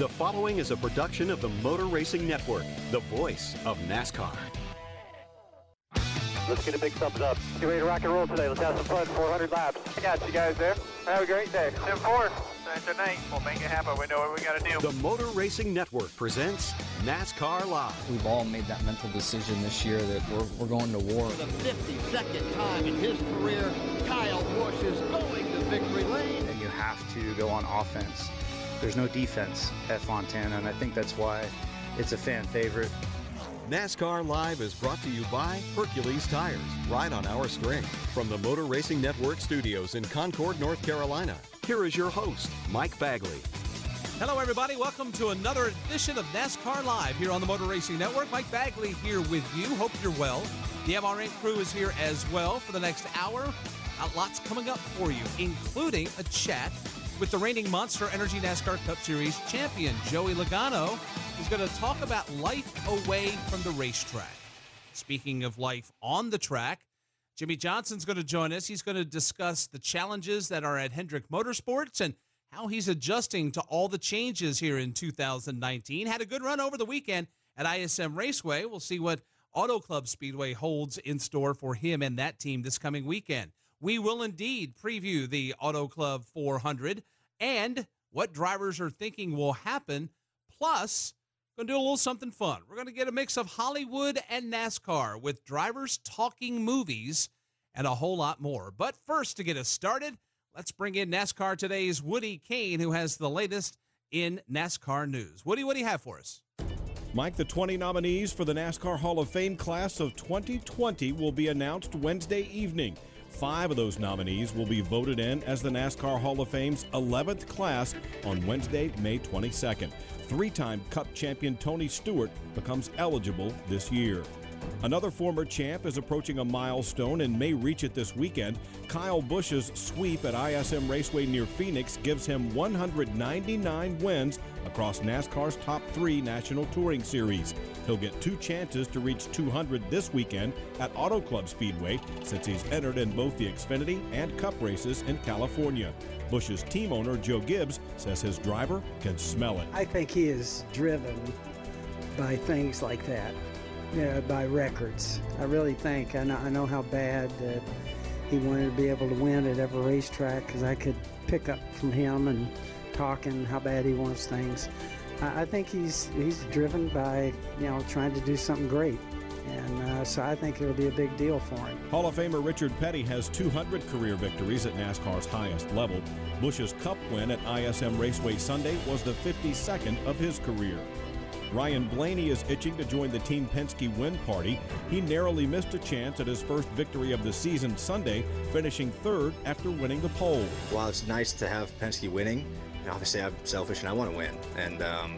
The following is a production of the Motor Racing Network, the voice of NASCAR. Let's get a big thumbs up. Get ready to rock and roll today. Let's have some fun. 400 laps. I got you guys there. Have a great day. 10-4. Tonight, we'll make it happen. We know what we got to do. The Motor Racing Network presents NASCAR Live. We've all made that mental decision this year that we're, we're going to war. For the 52nd time in his career, Kyle Busch is going to victory lane. And you have to go on offense. There's no defense at Fontana, and I think that's why it's a fan favorite. NASCAR Live is brought to you by Hercules Tires, right on our string. From the Motor Racing Network studios in Concord, North Carolina, here is your host, Mike Bagley. Hello, everybody. Welcome to another edition of NASCAR Live here on the Motor Racing Network. Mike Bagley here with you. Hope you're well. The MRN crew is here as well for the next hour. Got lots coming up for you, including a chat with the reigning Monster Energy NASCAR Cup Series champion, Joey Logano, is going to talk about life away from the racetrack. Speaking of life on the track, Jimmie Johnson's going to join us. He's going to discuss the challenges that are at Hendrick Motorsports and how he's adjusting to all the changes here in 2019. Had a good run over the weekend at ISM Raceway. We'll see what Auto Club Speedway holds in store for him and that team this coming weekend. We will indeed preview the Auto Club 400 and what drivers are thinking will happen. Plus, going to do a little something fun. We're going to get a mix of Hollywood and NASCAR with drivers talking movies and a whole lot more. But first, to get us started, let's bring in NASCAR today's Woody Cain, who has the latest in NASCAR news. Woody, what do you have for us? Mike, the 20 nominees for the NASCAR Hall of Fame class of 2020 will be announced Wednesday evening. Five of those nominees will be voted in as the NASCAR Hall of Fame's 11th class on Wednesday, May 22nd. Three time Cup champion Tony Stewart becomes eligible this year. Another former champ is approaching a milestone and may reach it this weekend. Kyle Busch's sweep at ISM Raceway near Phoenix gives him 199 wins across NASCAR's top three National Touring Series. He'll get two chances to reach 200 this weekend at Auto Club Speedway since he's entered in both the Xfinity and Cup races in California. Busch's team owner, Joe Gibbs, says his driver can smell it. I think he is driven by things like that, yeah, by records. I really think. I know, I know how bad he wanted to be able to win at every racetrack because I could pick up from him and talking how bad he wants things. I, I think he's he's driven by you know trying to do something great. And uh, so I think it'll be a big deal for him. Hall of Famer Richard Petty has 200 career victories at NASCAR's highest level. Busch's Cup win at ISM Raceway Sunday was the 52nd of his career. Ryan Blaney is itching to join the Team Penske win party. He narrowly missed a chance at his first victory of the season Sunday, finishing third after winning the pole. While it's nice to have Penske winning, obviously I'm selfish and I want to win. And um,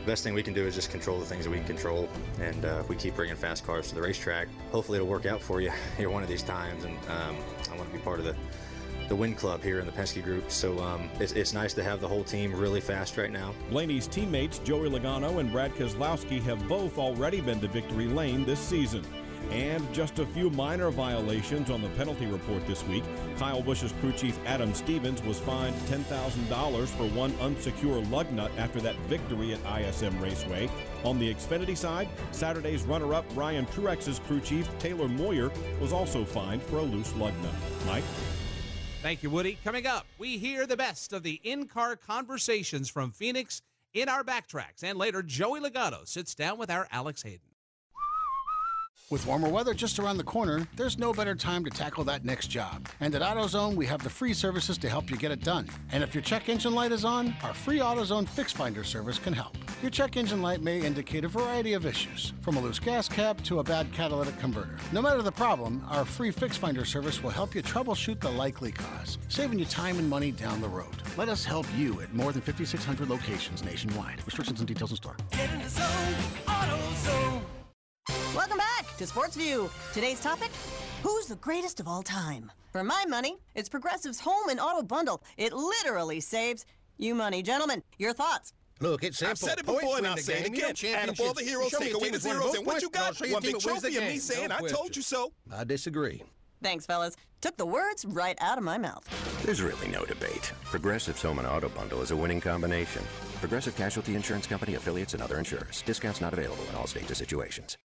the best thing we can do is just control the things that we can control. And uh, if we keep bringing fast cars to the racetrack, hopefully it'll work out for you here one of these times. And um, I want to be part of the the win club here in the Penske group. So um, it's, it's, nice to have the whole team really fast right now. Blaney's teammates Joey Logano and Brad Keselowski have both already been to victory lane this season. And just a few minor violations on the penalty report this week. Kyle Busch's crew chief Adam Stevens was fined $10,000 for one unsecure lug nut after that victory at ISM Raceway. On the Xfinity side, Saturday's runner up Ryan Truex's crew chief Taylor Moyer was also fined for a loose lug nut. Mike? Thank you, Woody. Coming up, we hear the best of the in car conversations from Phoenix in our backtracks. And later, Joey Logano sits down with our Alex Hayden. With warmer weather just around the corner, there's no better time to tackle that next job. And at AutoZone, we have the free services to help you get it done. And if your check engine light is on, our free AutoZone Fix Finder service can help. Your check engine light may indicate a variety of issues, from a loose gas cap to a bad catalytic converter. No matter the problem, our free Fix Finder service will help you troubleshoot the likely cause, saving you time and money down the road. Let us help you at more than 5,600 locations nationwide. Restrictions and details in store. Get in the zone, AutoZone. Welcome back to Sports View. Today's topic Who's the greatest of all time? For my money, it's Progressive's Home and Auto Bundle. It literally saves you money. Gentlemen, your thoughts? Look, it's simple. I've said it before and I'll say it again. Add up all the heroes, take away the zeros, and what you got? One big trophy and me saying, I told you so. I disagree. Thanks, fellas. Took the words right out of my mouth. There's really no debate. Progressive's Home and Auto Bundle is a winning combination. Progressive Casualty Insurance Company affiliates and other insurers. Discounts not available in all states or situations.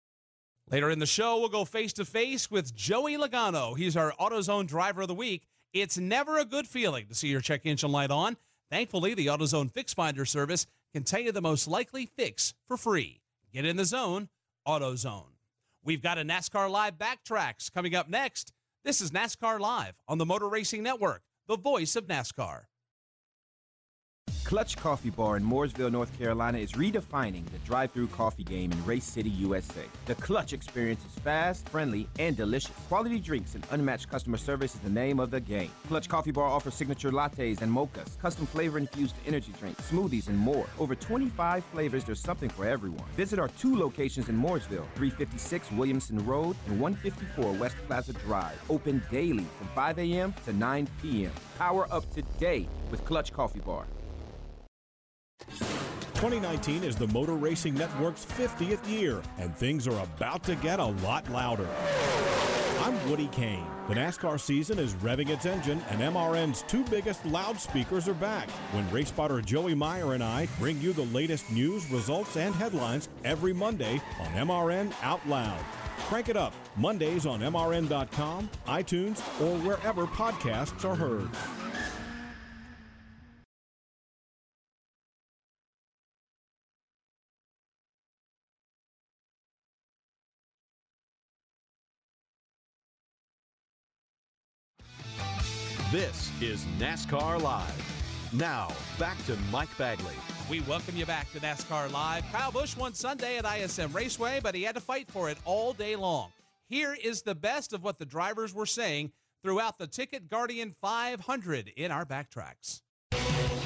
Later in the show, we'll go face to face with Joey Logano. He's our AutoZone Driver of the Week. It's never a good feeling to see your check engine light on. Thankfully, the AutoZone Fix Finder service can tell you the most likely fix for free. Get in the zone, AutoZone. We've got a NASCAR Live Backtracks coming up next. This is NASCAR Live on the Motor Racing Network, the voice of NASCAR. Clutch Coffee Bar in Mooresville, North Carolina is redefining the drive through coffee game in Race City, USA. The Clutch experience is fast, friendly, and delicious. Quality drinks and unmatched customer service is the name of the game. Clutch Coffee Bar offers signature lattes and mochas, custom flavor infused energy drinks, smoothies, and more. Over 25 flavors, there's something for everyone. Visit our two locations in Mooresville 356 Williamson Road and 154 West Plaza Drive. Open daily from 5 a.m. to 9 p.m. Power up today with Clutch Coffee Bar. 2019 is the Motor Racing Network's 50th year, and things are about to get a lot louder. I'm Woody Cain. The NASCAR season is revving its engine, and MRN's two biggest loudspeakers are back when race spotter Joey Meyer and I bring you the latest news, results, and headlines every Monday on MRN Out Loud. Crank it up Mondays on MRN.com, iTunes, or wherever podcasts are heard. Is NASCAR Live. Now, back to Mike Bagley. We welcome you back to NASCAR Live. Kyle Busch won Sunday at ISM Raceway, but he had to fight for it all day long. Here is the best of what the drivers were saying throughout the Ticket Guardian 500 in our backtracks.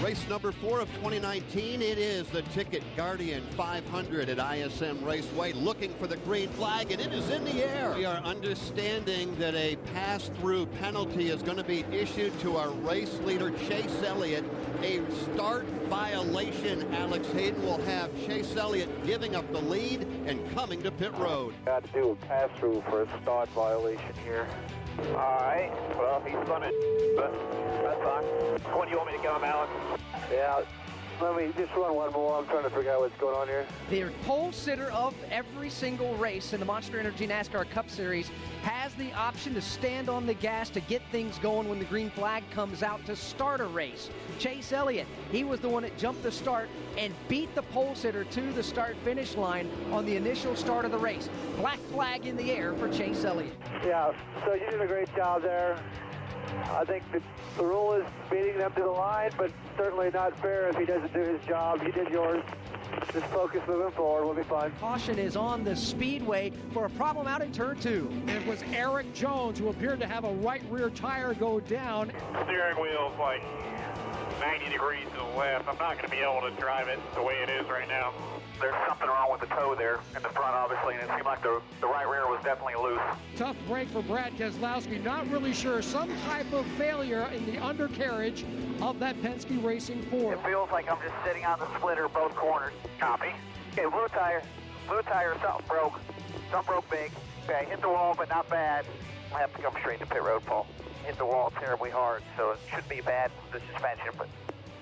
Race number four of 2019. It is the Ticket Guardian 500 at ISM Raceway looking for the green flag, and it is in the air. We are understanding that a pass-through penalty is going to be issued to our race leader, Chase Elliott. A start violation. Alex Hayden will have Chase Elliott giving up the lead and coming to pit road. Got to do a pass-through for a start violation here. All right. Well, he's gonna, but that's fine. When do you want me to him, Alex? Yeah. Let me just run one more. I'm trying to figure out what's going on here. The pole sitter of every single race in the Monster Energy NASCAR Cup Series has the option to stand on the gas to get things going when the green flag comes out to start a race. Chase Elliott, he was the one that jumped the start and beat the pole sitter to the start finish line on the initial start of the race. Black flag in the air for Chase Elliott. Yeah, so you did a great job there. I think the, the rule is beating them to the line, but certainly not fair if he doesn't do his job. You did yours. Just focus moving forward. We'll be fine. Caution is on the speedway for a problem out in turn two. It was Erik Jones who appeared to have a right rear tire go down. Steering wheel's like 90 degrees to the left. I'm not going to be able to drive it the way it is right now. There's something wrong with the toe there in the front, obviously, and it seemed like the, the right rear was definitely loose. Tough break for Brad Keselowski. Not really sure. Some type of failure in the undercarriage of that Penske Racing Ford. It feels like I'm just sitting on the splitter both corners. Copy. Okay, blue tire. Blue tire, something broke. Something broke big. Okay, hit the wall, but not bad. I have to come straight to pit road, Paul. Hit the wall terribly hard, so it shouldn't be bad, the suspension, but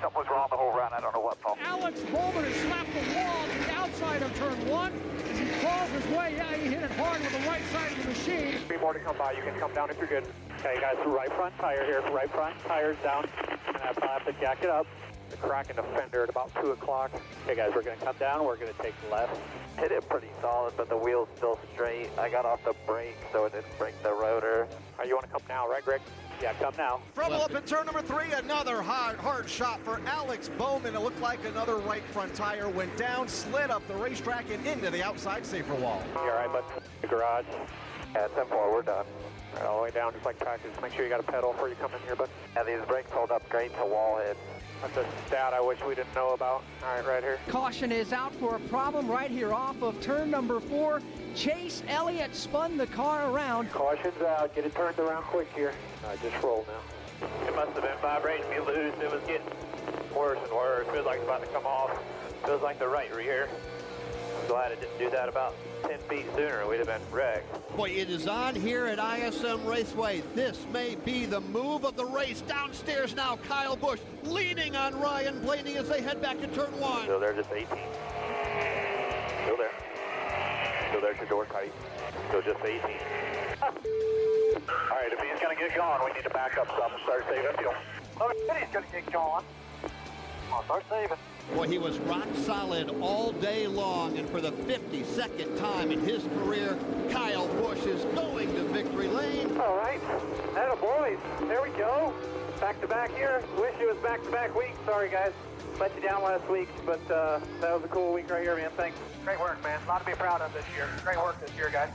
something was wrong the whole run. I don't know what, Paul. Alex Bowman has slapped the wall to the outside of turn one. As he crawls his way, yeah, he hit it hard with the right side of the machine. Three more to come by. You can come down if you're good. Okay, guys, right front tire here. Right front tire's down. And I have to jack it up. The crack in the fender at about 2 o'clock. Okay, guys, we're going to come down. We're going to take left. Hit it pretty solid, but the wheel's still straight. I got off the brake, so it didn't break the rotor. Right, you want to come now, right, Greg? Yeah, come now. Trouble up in turn number three. Another hard, hard shot for Alex Bowman. It looked like another right front tire went down, slid up the racetrack and into the outside safer wall. You all right, bud? The garage. Yeah, 10 4, we're done. Right, all the way down, just like practice. Make sure you got a pedal before you come in here, bud. Yeah, these brakes hold up great to wall hit. That's a stat I wish we didn't know about. All right, right here. Caution is out for a problem right here off of turn number four. Chase Elliott spun the car around. Caution's out. Get it turned around quick here. All right, just roll now. It must have been vibrating me loose. It was getting worse and worse. Feels like it's about to come off. Feels like the right rear. Glad I didn't do that about 10 feet sooner. We'd have been wrecked. Boy, it is on here at ISM Raceway. This may be the move of the race. Downstairs now, Kyle Busch leaning on Ryan Blaney as they head back to turn one. So they're just 18. Still there. Still there's your door tight. Still just 18. All right, if he's going to get going, we need to back up some, start saving fuel. Oh, he's going to get going. I'll start saving. Boy, he was rock solid all day long, and for the 52nd time in his career, Kyle Busch is going to victory lane. All right, Atta boys, there we go. Back to back here. Wish it was back to back week. Sorry, guys. Let you down last week, but uh, that was a cool week right here, man. Thanks. Great work, man. A lot to be proud of this year. Great work this year, guys.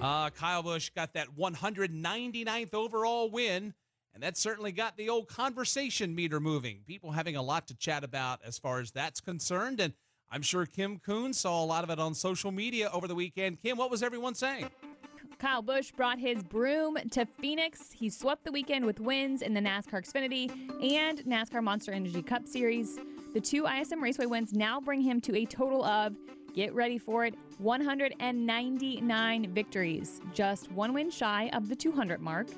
Uh, Kyle Busch got that 199th overall win, and that certainly got the old conversation meter moving. People having a lot to chat about as far as that's concerned, and I'm sure Kim Coon saw a lot of it on social media over the weekend. Kim, what was everyone saying? Kyle Busch brought his broom to Phoenix. He swept the weekend with wins in the NASCAR Xfinity and NASCAR Monster Energy Cup Series. The two ISM Raceway wins now bring him to a total of, get ready for it, 199 victories, just one win shy of the 200 mark.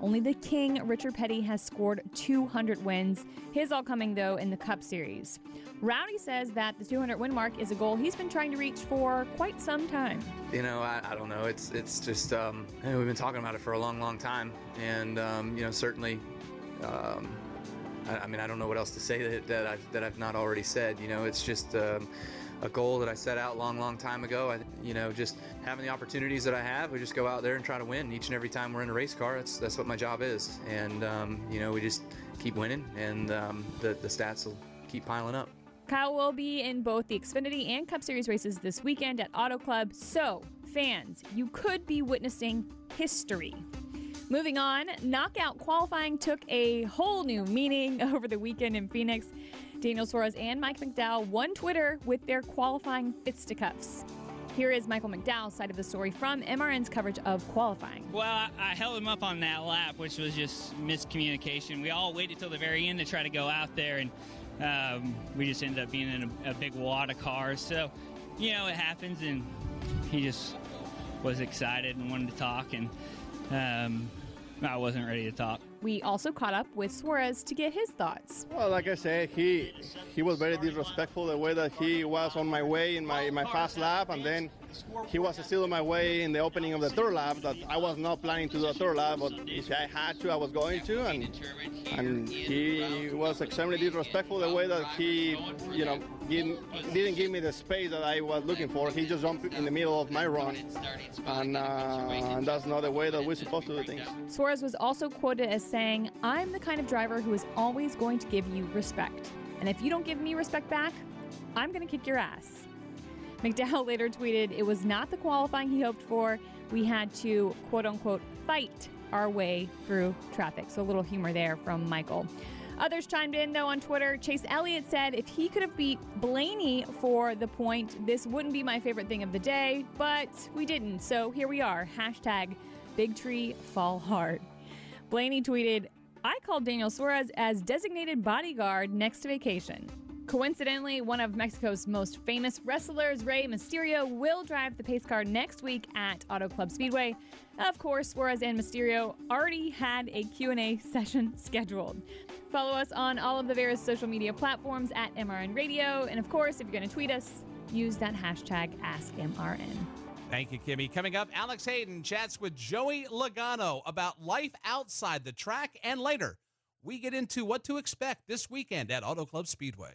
Only the king, Richard Petty, has scored 200 wins, his all coming, though, in the Cup Series. Rowdy says that the 200 win mark is a goal he's been trying to reach for quite some time. You know, I, I don't know. It's it's just um, we've been talking about it for a long, long time, and um, you know, certainly, um, I, I, mean, I don't know what else to say that, that I've that I've not already said. You know, it's just um, a goal that I set out long, long time ago. I, you know, just having the opportunities that I have, we just go out there and try to win each and every time we're in a race car. That's that's what my job is, and um, you know, we just keep winning, and um, the the stats will keep piling up. Kyle will be in both the Xfinity and Cup Series races this weekend at Auto Club. So, fans, you could be witnessing history. Moving on, knockout qualifying took a whole new meaning over the weekend in Phoenix. Daniel Suarez and Mike McDowell won Twitter with their qualifying fisticuffs. Here is Michael McDowell's side of the story from MRN's coverage of qualifying. Well, I, I held him up on that lap, which was just miscommunication. We all waited till the very end to try to go out there, and um, we just ended up being in a, a, big wad of cars. So, you know, it happens, and he just was excited and wanted to talk, and um, I wasn't ready to talk. We also caught up with Suarez to get his thoughts. Well, like I said, he he was very disrespectful the way that he was on my way in my my fast lap, and then he was still on my way in the opening of the third lap. That I was not planning to do a third lap, but if I had to, I was going to, and and he was extremely disrespectful the way that he, you know, give, didn't give me the space that I was looking for. He just jumped in the middle of my run, and, uh, and that's not the way that we're supposed to do things. Suarez was also quoted as saying, "I'm the kind of driver who is always going to give you respect, and if you don't give me respect back, I'm going to kick your ass." McDowell later tweeted, It was not the qualifying he hoped for. We had to, quote unquote, fight our way through traffic. So a little humor there from Michael. Others chimed in though on Twitter. Chase Elliott said if he could have beat Blaney for the point, this wouldn't be my favorite thing of the day, but we didn't. So here we are. Hashtag Big Tree Fall Hard. Blaney tweeted, I called Daniel Suarez as designated bodyguard next vacation. Coincidentally, one of Mexico's most famous wrestlers, Rey Mysterio, will drive the pace car next week at Auto Club Speedway. Of course, Suarez and Mysterio already had a Q&A session scheduled. Follow us on all of the various social media platforms at MRN Radio, and of course, if you're going to tweet us, use that hashtag AskMRN. Thank you, Kimmy. Coming up, Alex Hayden chats with Joey Logano about life outside the track, and later, we get into what to expect this weekend at Auto Club Speedway.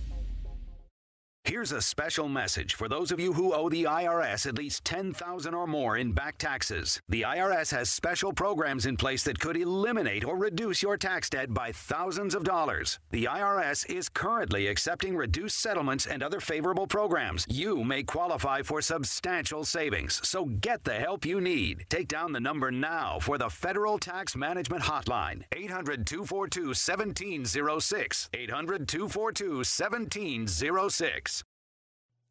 Here's a special message for those of you who owe the IRS at least 10,000 or more in back taxes. The IRS has special programs in place that could eliminate or reduce your tax debt by thousands of dollars. The IRS is currently accepting reduced settlements and other favorable programs. You may qualify for substantial savings, so get the help you need. Take down the number now for the Federal Tax Management Hotline 800 242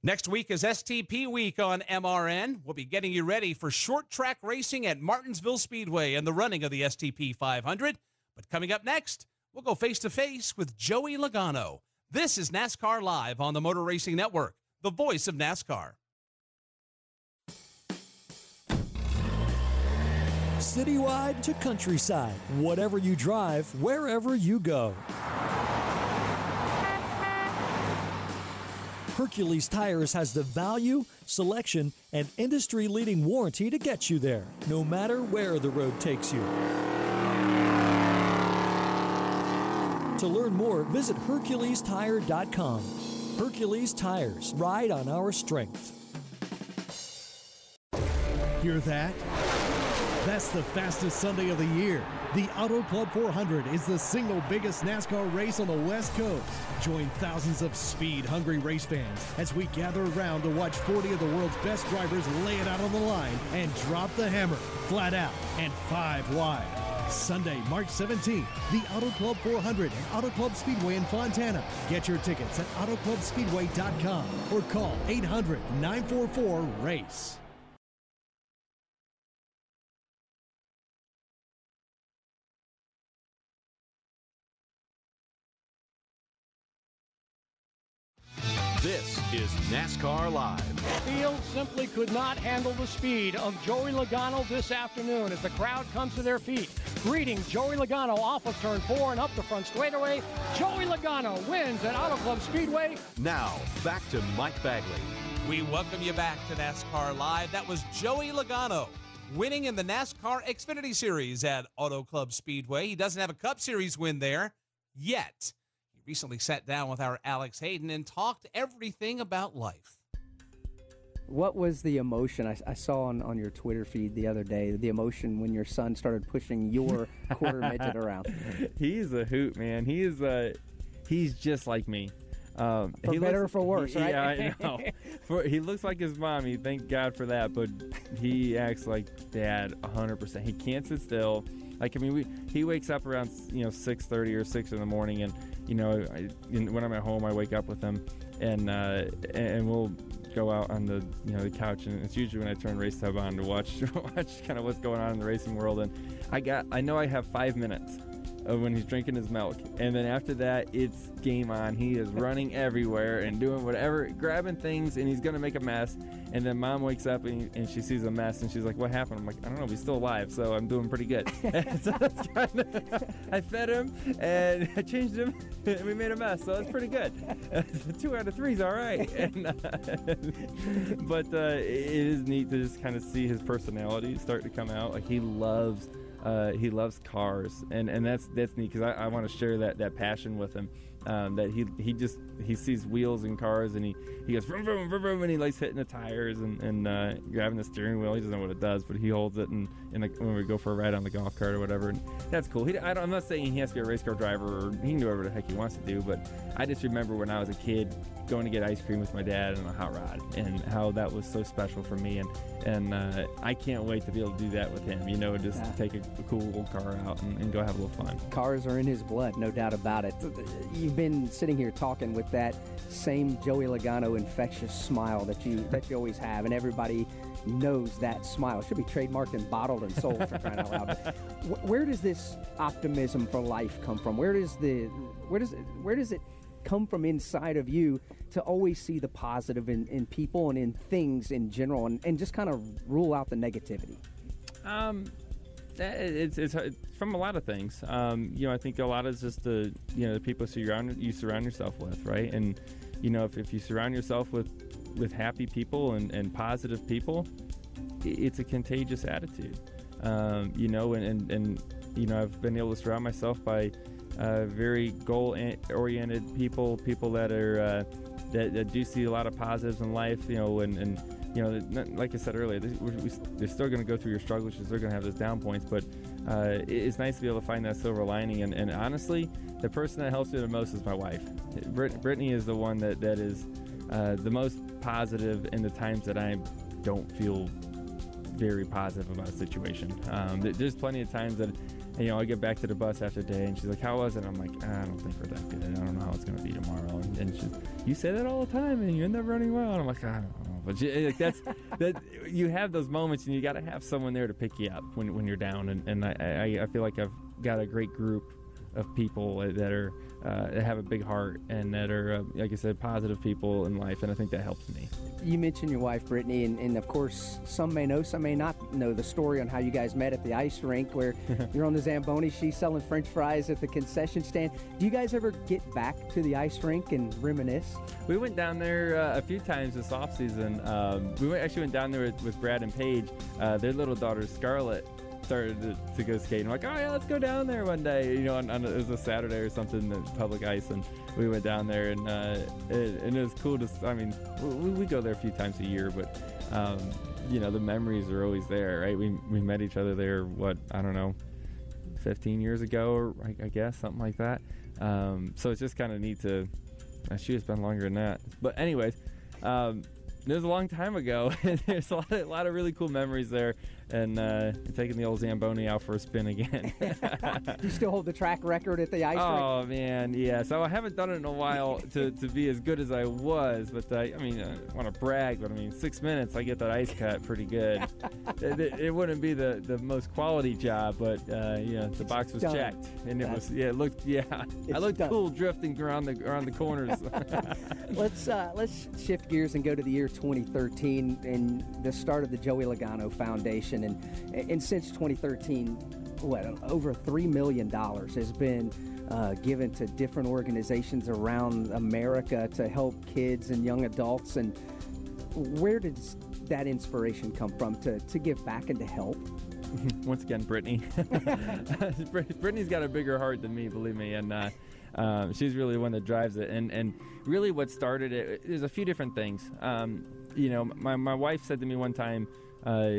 Next week is STP week on MRN. We'll be getting you ready for short track racing at Martinsville Speedway and the running of the STP 500. But coming up next, we'll go face to face with Joey Logano. This is NASCAR Live on the Motor Racing Network, the voice of NASCAR. Citywide to countryside, whatever you drive, wherever you go. Hercules Tires has the value, selection, and industry leading warranty to get you there, no matter where the road takes you. To learn more, visit HerculesTire.com. Hercules Tires, ride on our strength. Hear that? That's the fastest Sunday of the year. The Auto Club 400 is the single biggest NASCAR race on the West Coast. Join thousands of speed hungry race fans as we gather around to watch 40 of the world's best drivers lay it out on the line and drop the hammer flat out and five wide. Sunday, March 17th, the Auto Club 400 at Auto Club Speedway in Fontana. Get your tickets at AutoClubSpeedway.com or call 800 944 RACE. This is NASCAR Live. Field simply could not handle the speed of Joey Logano this afternoon as the crowd comes to their feet. Greeting Joey Logano off of turn four and up the front straightaway. Joey Logano wins at Auto Club Speedway. Now, back to Mike Bagley. We welcome you back to NASCAR Live. That was Joey Logano winning in the NASCAR Xfinity Series at Auto Club Speedway. He doesn't have a Cup Series win there yet recently sat down with our Alex Hayden and talked everything about life. What was the emotion I, I, saw on, on your Twitter feed the other day? The emotion when your son started pushing your quarter midget around. He's a hoot, man. He is a, he's just like me. Um, for better looks, or for worse, he, right? Yeah, I know. for, he looks like his mommy. Thank God for that. But he acts like dad 100%. He can't sit still. Like I mean, we, he wakes up around you know 6:30 or 6 in the morning, and you know, I, when I'm at home, I wake up with him, and uh, and we'll go out on the you know the couch, and it's usually when I turn Race Hub on to watch watch kind of what's going on in the racing world, and I got I know I have five minutes of when he's drinking his milk. And then after that, it's game on. He is running everywhere and doing whatever, grabbing things, and he's going to make a mess. And then mom wakes up and, and, she sees a mess and she's like, What happened? I'm like, I don't know. He's still alive, so I'm doing pretty good. so that's kind of, I fed him and I changed him and we made a mess, so that's pretty good. Two out of three is all right. And, uh, but uh, it is neat to just kind of see his personality start to come out. Like, he loves uh, he loves cars, and, and that's that's neat because I, I want to share that, that passion with him. Um, that he he just he sees wheels and cars and he, he goes vroom, vroom, vroom, vroom, and he likes hitting the tires and, and uh, grabbing the steering wheel. He doesn't know what it does, but he holds it and, and when we go for a ride on the golf cart or whatever. And that's cool. He, I am not saying he has to be a race car driver or he can do whatever the heck he wants to do, but I just remember when I was a kid going to get ice cream with my dad on a hot rod and how that was so special for me. And and uh, I can't wait to be able to do that with him. You know, just yeah. take a, a, cool old car out and, and, go have a little fun. Cars are in his blood, no doubt about it. You've been sitting here talking with that same Joey Logano infectious smile that you that you always have, and everybody knows that smile. It should be trademarked and bottled and sold for crying out loud. Where does this optimism for life come from? Where does the where does it, where does it come from inside of you to always see the positive in, in people and in things in general and, and just kind of rule out the negativity? Um, it's, it's, it's from a lot of things. Um, you know, I think a lot is just the you know the people surround you surround yourself with, right? And you know, if, if you surround yourself with with happy people and, and positive people, it's a contagious attitude. Um, you know, and, and, and you know, I've been able to surround myself by uh, very goal oriented people, people that are, uh, that, that do see a lot of positives in life. You know, and, and you know, like I said earlier, we, they're still going to go through your struggles. They're going to have those down points, but uh, it's nice to be able to find that silver lining. And, and, honestly, the person that helps me the most is my wife. Brit- Brittany is the one that that is uh, the most positive in the times that I don't feel very positive about a situation. Um, there's plenty of times that you know, I get back to the bus after day, and she's like, "How was it?" I'm like, ah, "I don't think we're that good. I don't know how it's gonna be tomorrow." And, and she's, "You say that all the time, and you end up running well." And I'm like, "I don't know," but like, that's that. You have those moments, and you got to have someone there to pick you up when when you're down. And, and I, I I feel like I've got a great group of people that are uh, that have a big heart and that are, uh, like I said, positive people in life, and I think that helps me. You mentioned your wife, Brittany, and, and, of course, some may know, some may not know the story on how you guys met at the ice rink where you're on the Zamboni, she's selling french fries at the concession stand. Do you guys ever get back to the ice rink and reminisce? We went down there uh, a few times this off season. Um, we went, actually went down there with, with Brad and Paige. Uh, their little daughter, Scarlett, started to, to, go skating. I'm like, oh yeah, let's go down there one day. You know, on, on, it was a Saturday or something, the public ice, and we went down there, and uh, it, and it was cool to. I mean, we, we go there a few times a year, but um, you know, the memories are always there, right? We we met each other there. What I don't know, 15 years ago, or I, I guess something like that. Um, so it's just kind of neat to. She has been longer than that, but anyways. Um, it was a long time ago. and There's a lot, of, a lot of really cool memories there and uh, taking the old Zamboni out for a spin again. you still hold the track record at the ice oh, rink? man, yeah. So I haven't done it in a while to, to be as good as I was, but uh, I mean, I want to brag, but I mean, six minutes, I get that ice cut pretty good. it, it, it, wouldn't be the, the most quality job, but uh, you know, the box was done. checked, and it That's was yeah, it looked yeah, I looked done. cool drifting around the around the corners. let's uh, let's shift gears and go to the year 2013 and the start of the Joey Logano Foundation and and since 2013, what over three million dollars has been uh, given to different organizations around America to help kids and young adults. And where did that inspiration come from to to give back and to help? Once again, Brittany. Brittany's got a bigger heart than me, believe me, and. Uh, um, she's really the one that drives it, and and really what started it. There's a few different things. Um, you know, my my wife said to me one time, uh,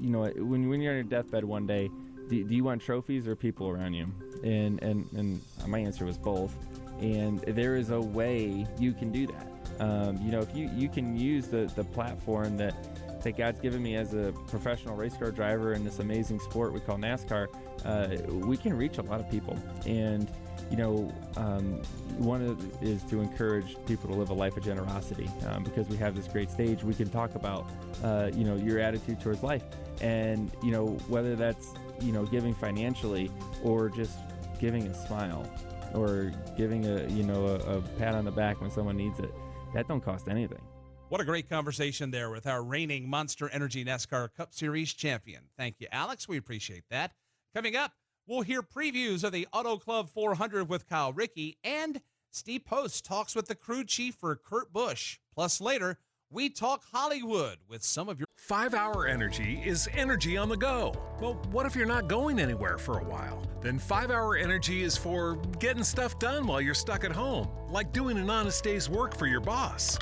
you know, when when you're on your deathbed one day, do, do you want trophies or people around you? And and and my answer was both. And there is a way you can do that. Um, you know, if you you can use the the platform that that God's given me as a professional race car driver in this amazing sport we call NASCAR, uh, we can reach a lot of people. And you know, um, one is to encourage people to live a life of generosity um, because we have this great stage. We can talk about, uh, you know, your attitude towards life, and you know whether that's you know giving financially or just giving a smile or giving a you know a, a pat on the back when someone needs it. That don't cost anything. What a great conversation there with our reigning Monster Energy NASCAR Cup Series champion. Thank you, Alex. We appreciate that. Coming up, We'll hear previews of the Auto Club 400 with Kyle Rickey, and Steve Post talks with the crew chief for Kurt Busch. Plus, later, we talk Hollywood with some of your. Five Hour Energy is energy on the go. Well, what if you're not going anywhere for a while? Then Five Hour Energy is for getting stuff done while you're stuck at home, like doing an honest day's work for your boss.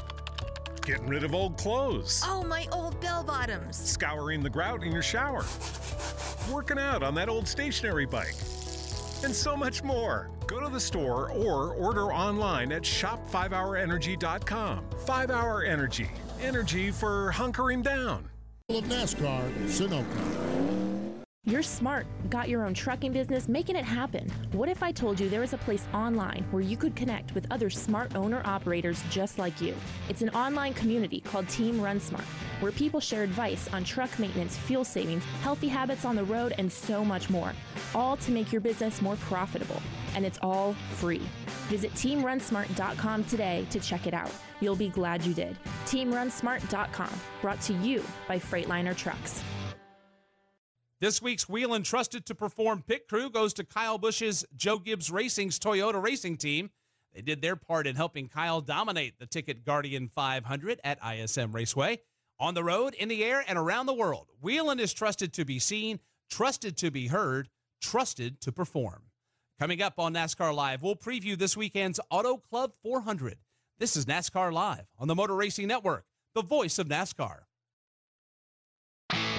Getting rid of old clothes. Oh, my old bell bottoms. Scouring the grout in your shower working out on that old stationary bike, and so much more. Go to the store or order online at shop5hourenergy.com. 5 Hour Energy. Energy for hunkering down. Of NASCAR, Sunoco. You're smart, got your own trucking business, making it happen. What if I told you there is a place online where you could connect with other smart owner operators just like you? It's an online community called Team Run Smart, where people share advice on truck maintenance, fuel savings, healthy habits on the road, and so much more, all to make your business more profitable. And it's all free. Visit teamrunsmart.com today to check it out. You'll be glad you did. Teamrunsmart.com, brought to you by Freightliner Trucks. This week's Whelen Trusted to Perform pit crew goes to Kyle Busch's Joe Gibbs Racing's Toyota Racing Team. They did their part in helping Kyle dominate the Ticket Guardian 500 at ISM Raceway. On the road, in the air, and around the world, Whelen is trusted to be seen, trusted to be heard, trusted to perform. Coming up on NASCAR Live, we'll preview this weekend's Auto Club 400. This is NASCAR Live on the Motor Racing Network, the voice of NASCAR.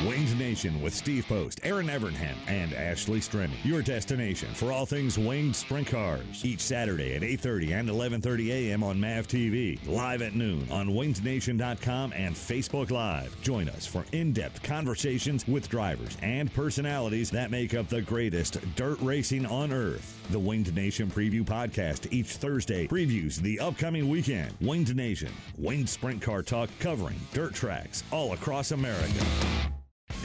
Winged Nation with Steve Post, Aaron Evernham, and Ashley Stremme. Your destination for all things winged sprint cars. Each Saturday at 8.30 and 11.30 a.m. on MAV TV. Live at noon on wingsnation.com and Facebook Live. Join us for in-depth conversations with drivers and personalities that make up the greatest dirt racing on earth. The Winged Nation Preview Podcast each Thursday previews the upcoming weekend. Winged Nation, winged sprint car talk covering dirt tracks all across America.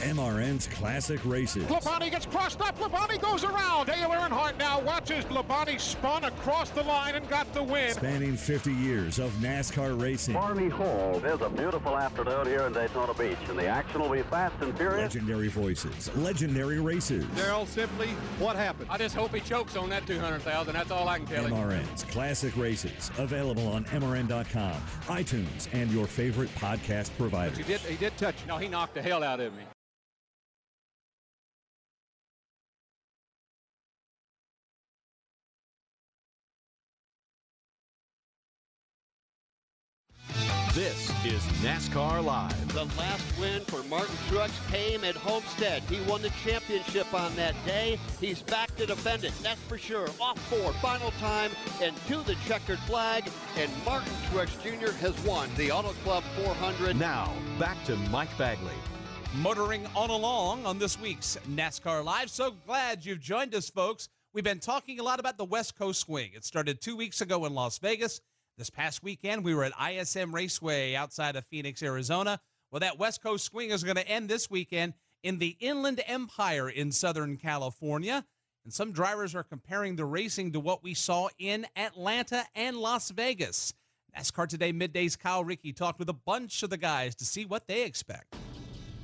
MRN's Classic Races. Labonte gets crossed up. Labonte goes around. Dale Earnhardt now watches Labonte spun across the line and got the win. Spanning 50 years of NASCAR racing. Barney Hall. It is a beautiful afternoon here in Daytona Beach, and the action will be fast and furious. Legendary voices, legendary races. Darrell, simply, what happened? I just hope he chokes on that 200,000. That's all I can tell him. MRN's Classic Races, available on MRN.com, iTunes, and your favorite podcast provider. He did, he did touch. No, he knocked the hell out of me. This is NASCAR Live. The last win for Martin Truex came at Homestead. He won the championship on that day. He's back to defend it, that's for sure. Off four, final time, and to the checkered flag. And Martin Truex Jr. has won the Auto Club 400. Now, back to Mike Bagley. Motoring on along on this week's NASCAR Live. So glad you've joined us, folks. We've been talking a lot about the West Coast Swing. It started two weeks ago in Las Vegas. This past weekend, we were at ISM Raceway outside of Phoenix, Arizona. Well, that West Coast swing is going to end this weekend in the Inland Empire in Southern California. And some drivers are comparing the racing to what we saw in Atlanta and Las Vegas. NASCAR Today Midday's Kyle Rickey talked with a bunch of the guys to see what they expect.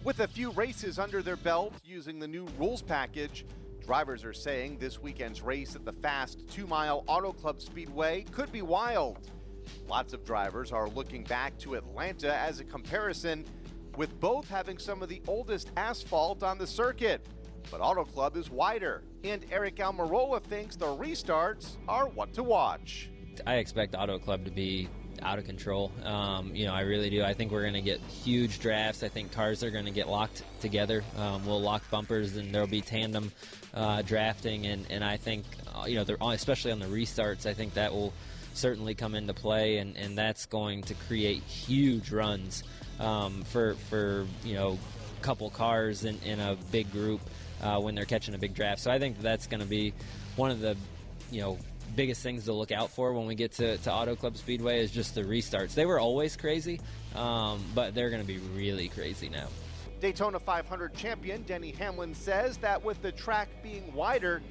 With a few races under their belt using the new rules package, drivers are saying this weekend's race at the fast two mile Auto Club Speedway could be wild. Lots of drivers are looking back to Atlanta as a comparison, with both having some of the oldest asphalt on the circuit. But Auto Club is wider, and Aric Almirola thinks the restarts are what to watch. I expect Auto Club to be out of control. Um, you know, I really do. I think we're going to get huge drafts. I think cars are going to get locked together. Um, we'll lock bumpers, and there'll be tandem uh, drafting. And, and I think, uh, you know, especially on the restarts, I think that will certainly come into play, and, and that's going to create huge runs um, for for you know couple cars in, in a big group uh, when they're catching a big draft. So I think that's going to be one of the you know biggest things to look out for when we get to, to Auto Club Speedway is just the restarts. They were always crazy, um, but they're going to be really crazy now. Daytona 500 champion Denny Hamlin says that with the track being wider,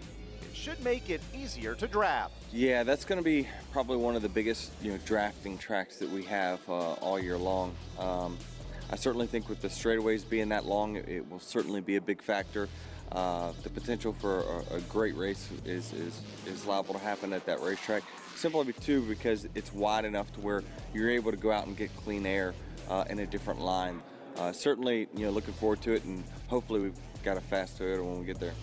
should make it easier to draft. Yeah, that's going to be probably one of the biggest you know drafting tracks that we have uh, all year long. Um, I certainly think with the straightaways being that long, it, it will certainly be a big factor. Uh, the potential for a, a, great race is, is, is liable to happen at that racetrack. Simply too because it's wide enough to where you're able to go out and get clean air uh, in a different line. Uh, certainly, you know, looking forward to it, and hopefully we've got a fast Toyota when we get there.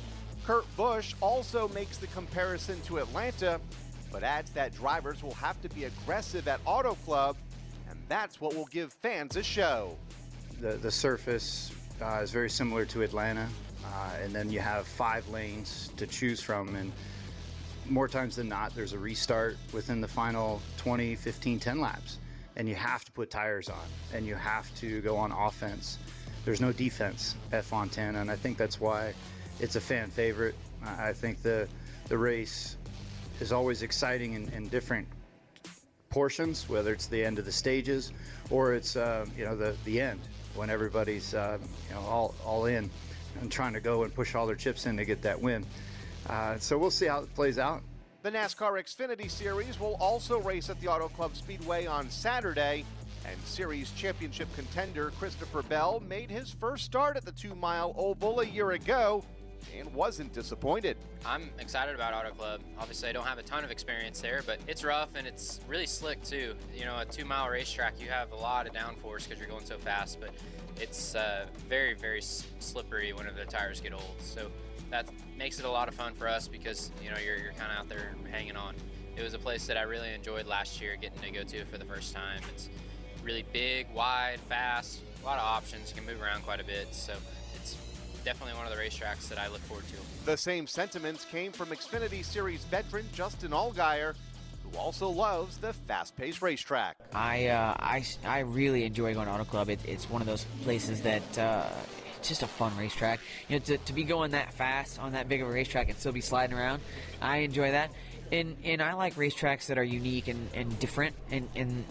Kurt Busch also makes the comparison to Atlanta, but adds that drivers will have to be aggressive at Auto Club, and that's what will give fans a show. The, the surface uh, is very similar to Atlanta, uh, and then you have five lanes to choose from, and more times than not, there's a restart within the final 20, 15, 10 laps, and you have to put tires on, and you have to go on offense. There's no defense at Fontana, and I think that's why it's a fan favorite. I think the the race is always exciting in, in different portions, whether it's the end of the stages or it's uh, you know the the end when everybody's uh, you know all all in and trying to go and push all their chips in to get that win. Uh, so we'll see how it plays out. The NASCAR Xfinity Series will also race at the Auto Club Speedway on Saturday. And series championship contender Christopher Bell made his first start at the two mile oval a year ago and wasn't disappointed. I'm excited about Auto Club. Obviously, I don't have a ton of experience there, but it's rough and it's really slick too. You know, a two mile racetrack, you have a lot of downforce because you're going so fast, but it's uh, very, very slippery whenever the tires get old. So that makes it a lot of fun for us because, you know, you're, you're kind of out there hanging on. it was a place that I really enjoyed last year getting to go to for the first time. It's really big, wide, fast, a lot of options. You can move around quite a bit. So definitely one of the racetracks that I look forward to. The same sentiments came from Xfinity Series veteran Justin Allgaier, who also loves the fast-paced racetrack. I, uh, I, I really enjoy going to Auto Club. It, it's one of those places that uh, it's just a fun racetrack. You know, to, to be going that fast on that big of a racetrack and still be sliding around, I enjoy that. And and I like racetracks that are unique and, and different. And, and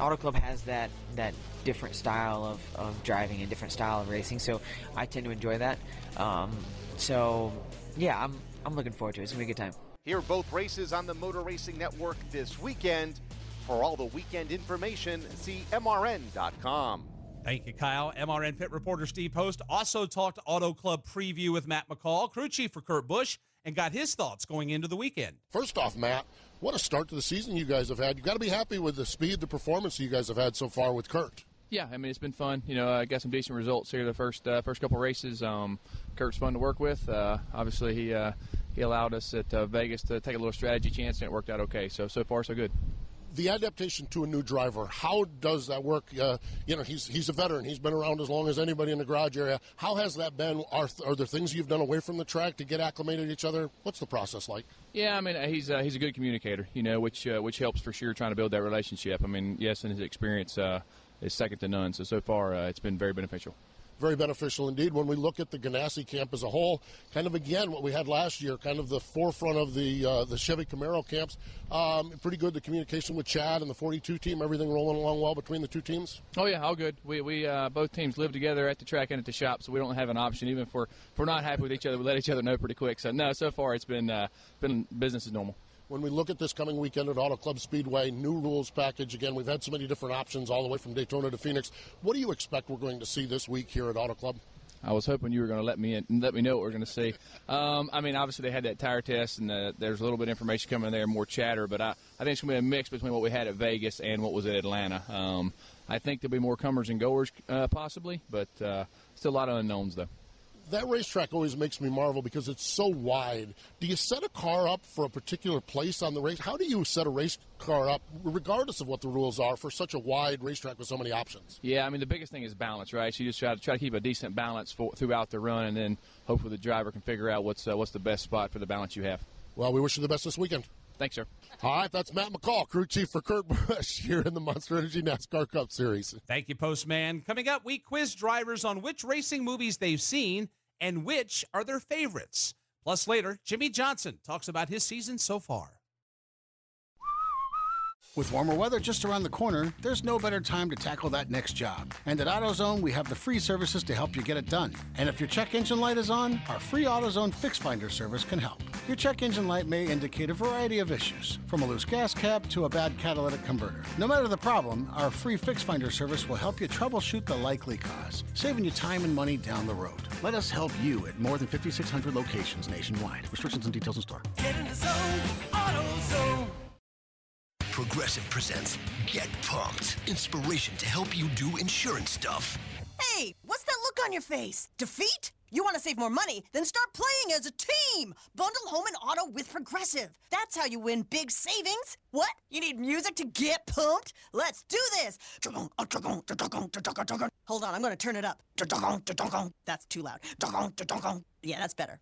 Auto Club has that that different style of, of driving and different style of racing. So I tend to enjoy that. Um, so yeah, I'm I'm looking forward to it. It's gonna be a good time. Hear both races on the Motor Racing Network this weekend. For all the weekend information, see MRN.com. Thank you, Kyle. MRN pit reporter Steve Post also talked Auto Club preview with Matt McCall, crew chief for Kurt Busch, and got his thoughts going into the weekend. First off, Matt, what a start to the season you guys have had. You've got to be happy with the speed, the performance you guys have had so far with Kurt. Yeah, I mean it's been fun. You know, I got some decent results here the first uh, first couple races. Um, Kurt's fun to work with. Uh, obviously, he uh, he allowed us at uh, Vegas to take a little strategy chance, and it worked out okay. So so far so good. The adaptation to a new driver, how does that work? Uh, you know, he's he's a veteran. He's been around as long as anybody in the garage area. How has that been? Are, are there things you've done away from the track to get acclimated to each other? What's the process like? Yeah, I mean he's uh, he's a good communicator. You know, which uh, which helps for sure trying to build that relationship. I mean, yes, and his experience uh, is second to none. So so far uh, it's been very beneficial very beneficial indeed. When we look at the Ganassi camp as a whole, kind of again what we had last year, kind of the forefront of the uh, the Chevy Camaro camps. Um, pretty good. The communication with Chad and the 42 team, everything rolling along well between the two teams. Oh yeah, all good. We we uh, both teams live together at the track and at the shop, so we don't have an option. Even if we're if we're not happy with each other, we let each other know pretty quick. So no, so far it's been uh, been business as normal when we look at this coming weekend at Auto Club Speedway, new rules package. Again, we've had so many different options all the way from Daytona to Phoenix. What do you expect we're going to see this week here at Auto Club? I was hoping you were going to let me in, let me know what we're going to see. Um, I mean, obviously they had that tire test, and uh, there's a little bit of information coming there, more chatter. But I, I think it's going to be a mix between what we had at Vegas and what was at Atlanta. Um, I think there'll be more comers and goers uh, possibly, but uh, still a lot of unknowns though that racetrack always makes me marvel because it's so wide. Do you set a car up for a particular place on the race? How do you set a race car up, regardless of what the rules are, for such a wide racetrack with so many options? Yeah, I mean the biggest thing is balance, right? So you just try to try to keep a decent balance for, throughout the run, and then hopefully the driver can figure out what's uh, what's the best spot for the balance you have. Well, we wish you the best this weekend. Thanks, sir. All right, that's Matt McCall, crew chief for Kurt Busch here in the Monster Energy NASCAR Cup Series. Thank you, Postman. Coming up, we quiz drivers on which racing movies they've seen and which are their favorites. Plus, later, Jimmie Johnson talks about his season so far. With warmer weather just around the corner, there's no better time to tackle that next job. And at AutoZone, we have the free services to help you get it done. And if your check engine light is on, our free AutoZone Fix Finder service can help. Your check engine light may indicate a variety of issues, from a loose gas cap to a bad catalytic converter. No matter the problem, our free Fix Finder service will help you troubleshoot the likely cause, saving you time and money down the road. Let us help you at more than 5,600 locations nationwide. Restrictions and details in store. Get in the zone, AutoZone. Progressive presents Get Pumped. Inspiration to help you do insurance stuff. Hey, what's that look on your face? Defeat? You want to save more money? Then start playing as a team! Bundle home and auto with Progressive. That's how you win big savings. What? You need music to get pumped? Let's do this! Hold on, I'm going to turn it up. That's too loud. Yeah, that's better.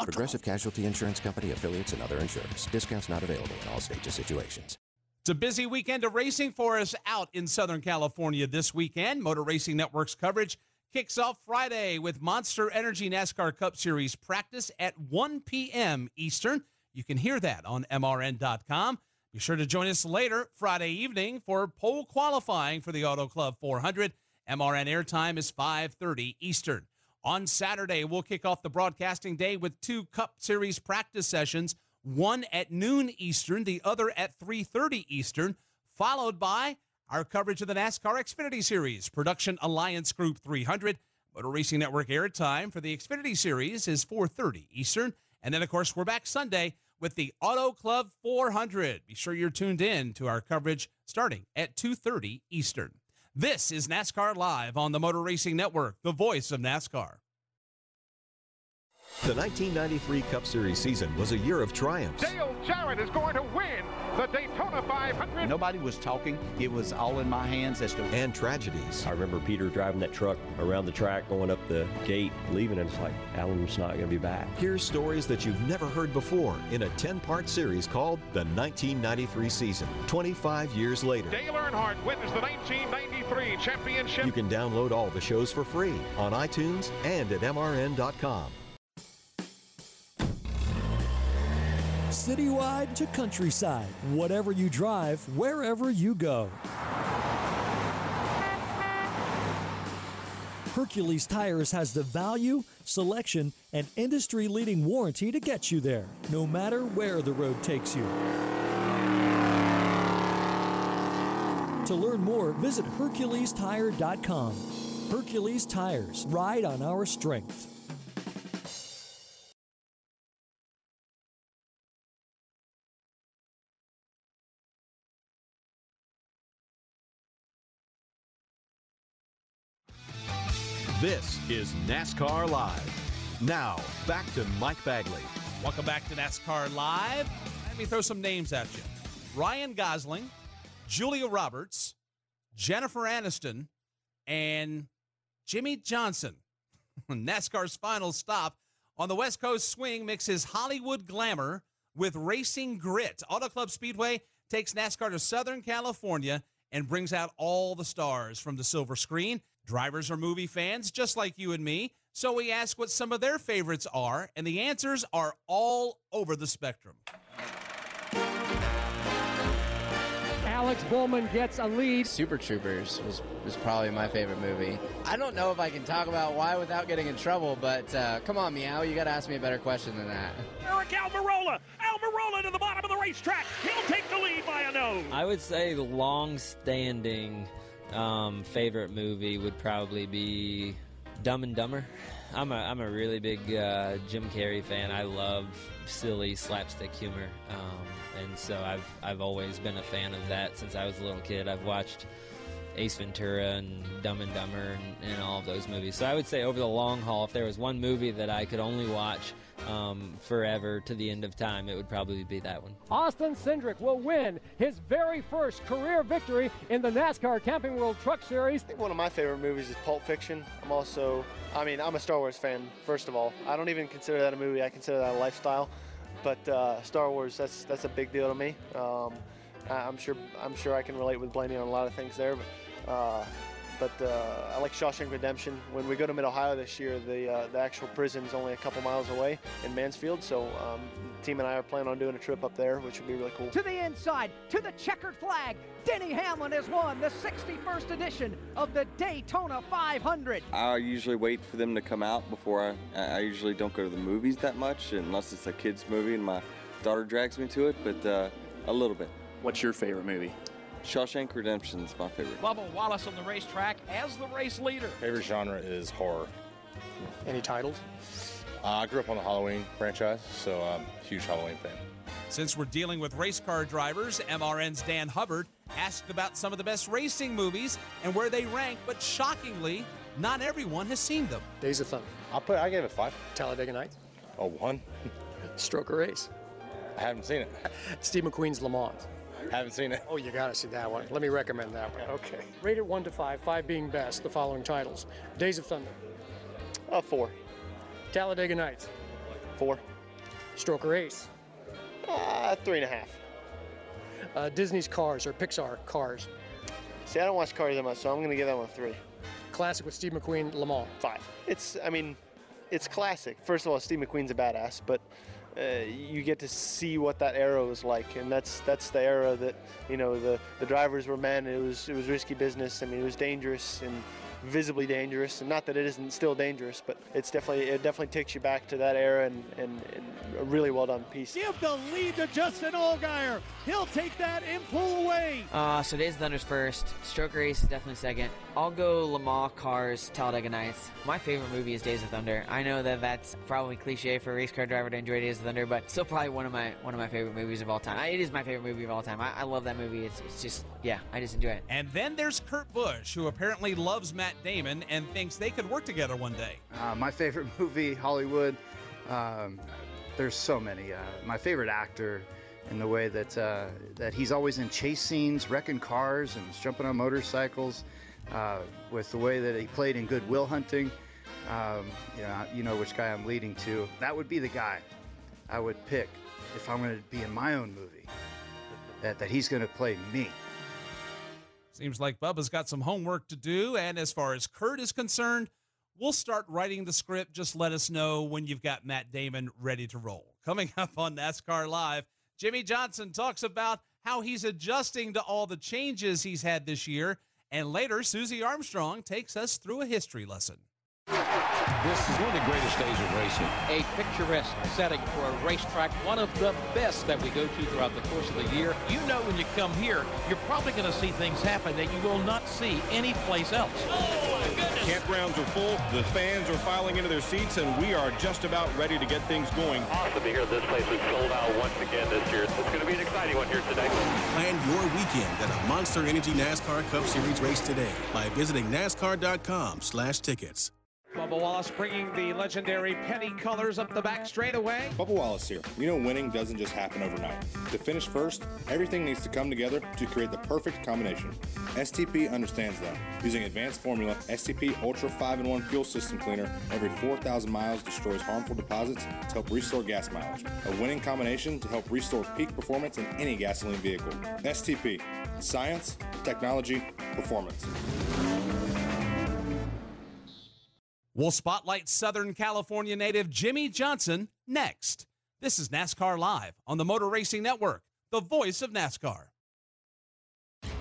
Progressive Casualty Insurance Company affiliates and other insurers. Discounts not available in all states or situations. It's a busy weekend of racing for us out in Southern California this weekend. Motor Racing Network's coverage kicks off Friday with Monster Energy NASCAR Cup Series practice at 1 p.m. Eastern. You can hear that on MRN.com. Be sure to join us later Friday evening for pole qualifying for the Auto Club 400. MRN airtime is 5:30 Eastern. On Saturday, we'll kick off the broadcasting day with two Cup Series practice sessions one at noon Eastern, the other at 3:30 Eastern, followed by our coverage of the NASCAR Xfinity Series, Production Alliance Group 300. Motor Racing Network airtime for the Xfinity Series is 4:30 Eastern, and then of course we're back Sunday with the Auto Club 400. Be sure you're tuned in to our coverage starting at 2:30 Eastern. This is NASCAR Live on the Motor Racing Network, the voice of NASCAR. The 1993 Cup Series season was a year of triumphs. Dale Jarrett is going to win the Daytona 500. Nobody was talking. It was all in my hands as to. And tragedies. I remember Peter driving that truck around the track, going up the gate, leaving, and it's like, Alan's not going to be back. Here's stories that you've never heard before in a 10 part series called The 1993 Season. 25 years later. Dale Earnhardt wins the 1993 championship. You can download all the shows for free on iTunes and at MRN.com. Citywide to countryside, whatever you drive, wherever you go. Hercules Tires has the value, selection, and industry leading warranty to get you there, no matter where the road takes you. To learn more, visit HerculesTire.com. Hercules Tires, ride on our strength. Is NASCAR Live. Now, back to Mike Bagley. Welcome back to NASCAR Live. Let me throw some names at you Ryan Gosling, Julia Roberts, Jennifer Aniston, and Jimmie Johnson. NASCAR's final stop on the West Coast swing mixes Hollywood glamour with racing grit. Auto Club Speedway takes NASCAR to Southern California and brings out all the stars from the silver screen. Drivers are movie fans, just like you and me. So we ask what some of their favorites are, and the answers are all over the spectrum. Alex Bowman gets a lead. Super Troopers was, was probably my favorite movie. I don't know if I can talk about why without getting in trouble, but uh, come on, Meow, you got to ask me a better question than that. Aric Almirola. Almirola to the bottom of the racetrack. He'll take the lead by a nose. I would say the long-standing um, favorite movie would probably be Dumb and Dumber. I'm a I'm a really big uh, Jim Carrey fan. I love silly slapstick humor, um, and so I've I've always been a fan of that since I was a little kid. I've watched Ace Ventura and Dumb and Dumber and, and all of those movies. So I would say over the long haul, if there was one movie that I could only watch um, forever to the end of time, it would probably be that one. Austin Cindric will win his very first career victory in the NASCAR Camping World Truck Series. I think one of my favorite movies is Pulp Fiction. I'm also, I mean, I'm a Star Wars fan, first of all. I don't even consider that a movie, I consider that a lifestyle. But uh, Star Wars, that's that's a big deal to me. Um, I'm sure I'm sure I can relate with Blaney on a lot of things there. But uh, but uh, I like Shawshank Redemption. When we go to Mid Ohio this year, the uh, the actual prison is only a couple miles away in Mansfield. So um, the team and I are planning on doing a trip up there, which would be really cool. To the inside, to the checkered flag, Denny Hamlin has won the 61st edition of the Daytona 500. I usually wait for them to come out before I. I usually don't go to the movies that much unless it's a kids movie and my daughter drags me to it. But uh, a little bit. What's your favorite movie? Shawshank Redemption is my favorite. Bubba Wallace on the racetrack as the race leader. Favorite genre is horror. Any titles? Uh, I grew up on the Halloween franchise, so I'm a huge Halloween fan. Since we're dealing with race car drivers, MRN's Dan Hubbard asked about some of the best racing movies and where they rank, but shockingly, not everyone has seen them. Days of Thunder. I'll put. I gave it five. Talladega Nights. A one. Stroker Ace. I haven't seen it. Steve McQueen's Le Mans. Haven't seen it. Oh, you gotta see that one. Let me recommend that one. Okay. Rated one to five, five being best. The following titles: Days of Thunder. Uh, four. Talladega Nights. Four. Stroker Ace. Uh, three and a half. Uh, Disney's Cars or Pixar Cars. See, I don't watch cars that much, so I'm gonna give that one a three. Classic with Steve McQueen, Le Mans. Five. It's, I mean, it's classic. First of all, Steve McQueen's a badass, but uh, you get to see what that era was like, and that's that's the era that you know the the drivers were men. It was it was risky business. I mean, it was dangerous and visibly dangerous, and not that it isn't still dangerous, but it's definitely it definitely takes you back to that era and and, and a really well done piece. Give the lead to Justin Allgaier. He'll take that and pull away. Uh, so Days of Thunder's first. Stroker Ace is definitely second. I'll go Lamar Cars, Talladega Nights. My favorite movie is Days of Thunder. I know that that's probably cliche for a race car driver to enjoy Days of Thunder, but still probably one of my one of my favorite movies of all time. I, it is my favorite movie of all time. I, I love that movie. It's, it's just yeah, I just enjoy it. And then there's Kurt Busch, who apparently loves Matt Damon and thinks they could work together one day. Uh, my favorite movie, Hollywood, Um, there's so many. Uh, my favorite actor, in the way that uh, that he's always in chase scenes, wrecking cars and jumping on motorcycles. Uh, with the way that he played in Good Will Hunting, um, you know, you know which guy I'm leading to. That would be the guy I would pick if I'm going to be in my own movie. That that he's going to play me. Seems like Bubba's got some homework to do. And as far as Kurt is concerned, we'll start writing the script. Just let us know when you've got Matt Damon ready to roll. Coming up on NASCAR Live, Jimmie Johnson talks about how he's adjusting to all the changes he's had this year. And later, Susie Armstrong takes us through a history lesson. This is one of the greatest days of racing. A picturesque setting for a racetrack, one of the best that we go to throughout the course of the year. You know when you come here, you're probably going to see things happen that you will not see anyplace else. Oh, Campgrounds are full, the fans are filing into their seats, and we are just about ready to get things going. Awesome to hear this place is sold out once again this year. It's going to be an exciting one here today. Plan your weekend at a Monster Energy NASCAR Cup Series race today by visiting NASCAR.com slash tickets. Bubba Wallace bringing the legendary penny colors up the back straightaway. Bubba Wallace here. You know winning doesn't just happen overnight. To finish first, everything needs to come together to create the perfect combination. STP understands that. Using advanced formula, STP Ultra 5-in-1 fuel system cleaner every 4,000 miles destroys harmful deposits to help restore gas mileage. A winning combination to help restore peak performance in any gasoline vehicle. STP. Science, technology, performance. We'll spotlight Southern California native Jimmie Johnson next. This is NASCAR Live on the Motor Racing Network, the voice of NASCAR.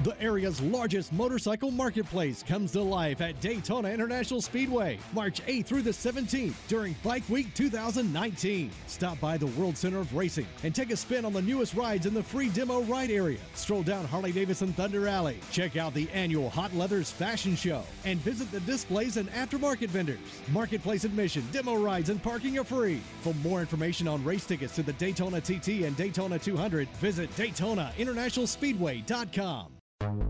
The area's largest motorcycle marketplace comes to life at Daytona International Speedway, March 8th through the 17th during Bike Week 2019. Stop by the World Center of Racing and take a spin on the newest rides in the free demo ride area. Stroll down Harley Davidson Thunder Alley, check out the annual Hot Leathers Fashion Show, and visit the displays and aftermarket vendors. Marketplace admission, demo rides, and parking are free. For more information on race tickets to the Daytona TT and Daytona 200, visit DaytonaInternationalSpeedway.com.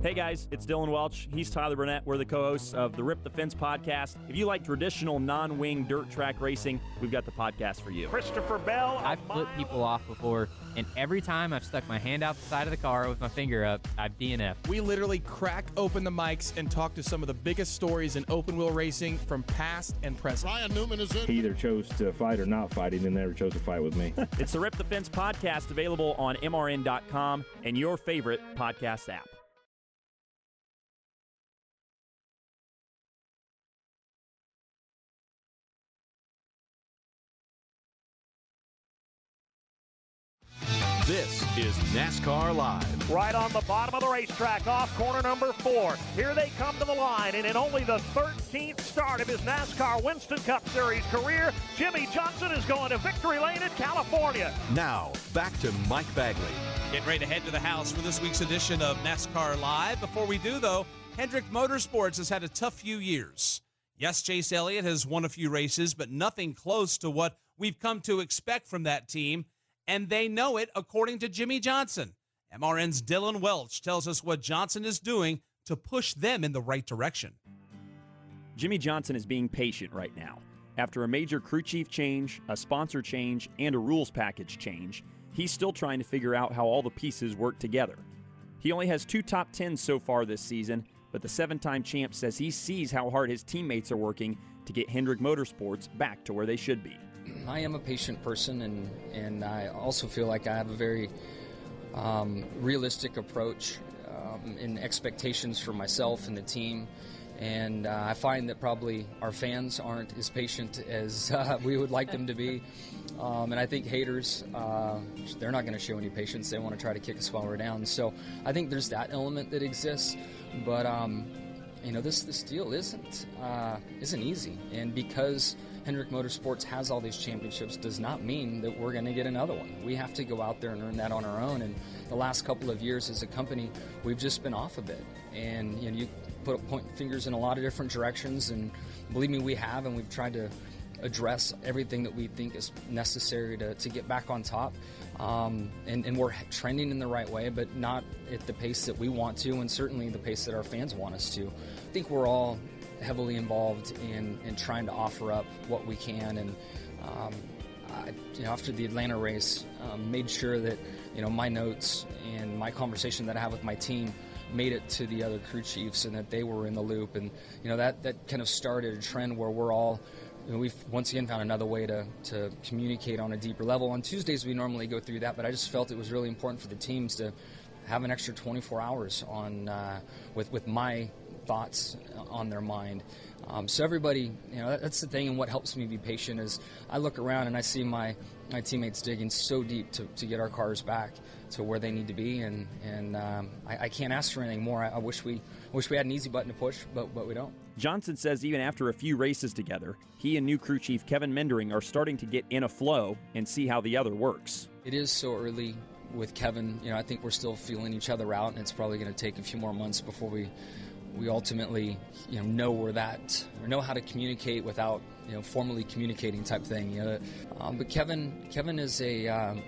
Hey guys, it's Dylan Welch. He's Tyler Burnett. We're the co hosts of the Rip the Fence podcast. If you like traditional non wing dirt track racing, we've got the podcast for you. Christopher Bell. I've flipped people off before, and every time I've stuck my hand out the side of the car with my finger up, I've DNF. We literally crack open the mics and talk to some of the biggest stories in open wheel racing from past and present. Ryan Newman is in. He either chose to fight or not fight. and He never chose to fight with me. it's the Rip the Fence podcast available on MRN.com and your favorite podcast app. This is NASCAR Live. Right on the bottom of the racetrack, off corner number four. Here they come to the line, and in only the 13th start of his NASCAR Winston Cup Series career, Jimmie Johnson is going to victory lane in California. Now, back to Mike Bagley. Getting ready to head to the house for this week's edition of NASCAR Live. Before we do, though, Hendrick Motorsports has had a tough few years. Yes, Chase Elliott has won a few races, but nothing close to what we've come to expect from that team and they know it, according to Jimmie Johnson. MRN's Dylan Welch tells us what Johnson is doing to push them in the right direction. Jimmie Johnson is being patient right now. After a major crew chief change, a sponsor change, and a rules package change, he's still trying to figure out how all the pieces work together. He only has two top 10s so far this season, but the seven time champ says he sees how hard his teammates are working to get Hendrick Motorsports back to where they should be. I am a patient person, and, and I also feel like I have a very um, realistic approach um, in expectations for myself and the team. And uh, I find that probably our fans aren't as patient as uh, we would like them to be. Um, and I think haters, uh, they're not going to show any patience. They want to try to kick us while we're down. So I think there's that element that exists. But um, you know, this this deal isn't uh, isn't easy, and because Hendrick Motorsports has all these championships does not mean that we're going to get another one. We have to go out there and earn that on our own. And the last couple of years as a company, we've just been off a bit. And you know, you put point fingers in a lot of different directions, and believe me, we have, and we've tried to address everything that we think is necessary to, to get back on top. Um, and, and, we're trending in the right way, but not at the pace that we want to, and certainly the pace that our fans want us to. I think we're all heavily involved in, in trying to offer up what we can, and um, I, you know, after the Atlanta race, um, made sure that you know my notes and my conversation that I have with my team made it to the other crew chiefs and that they were in the loop. And you know that that kind of started a trend where we're all. We've once again found another way to, to communicate on a deeper level. On Tuesdays, we normally go through that, but I just felt it was really important for the teams to have an extra 24 hours on uh, with with my thoughts on their mind. Um, so everybody, you know, that's the thing, and what helps me be patient is I look around and I see my my teammates digging so deep to, to get our cars back to where they need to be, and and um, I, I, can't ask for anything more. I, I, wish we wish we had an easy button to push, but but we don't. Johnson says even after a few races together, he and new crew chief Kevin Meendering are starting to get in a flow and see how the other works. It is so early with Kevin. You know, I think we're still feeling each other out, and it's probably going to take a few more months before we we ultimately you know know where that or know how to communicate without you know formally communicating type thing. You know, um, but Kevin Kevin is a um,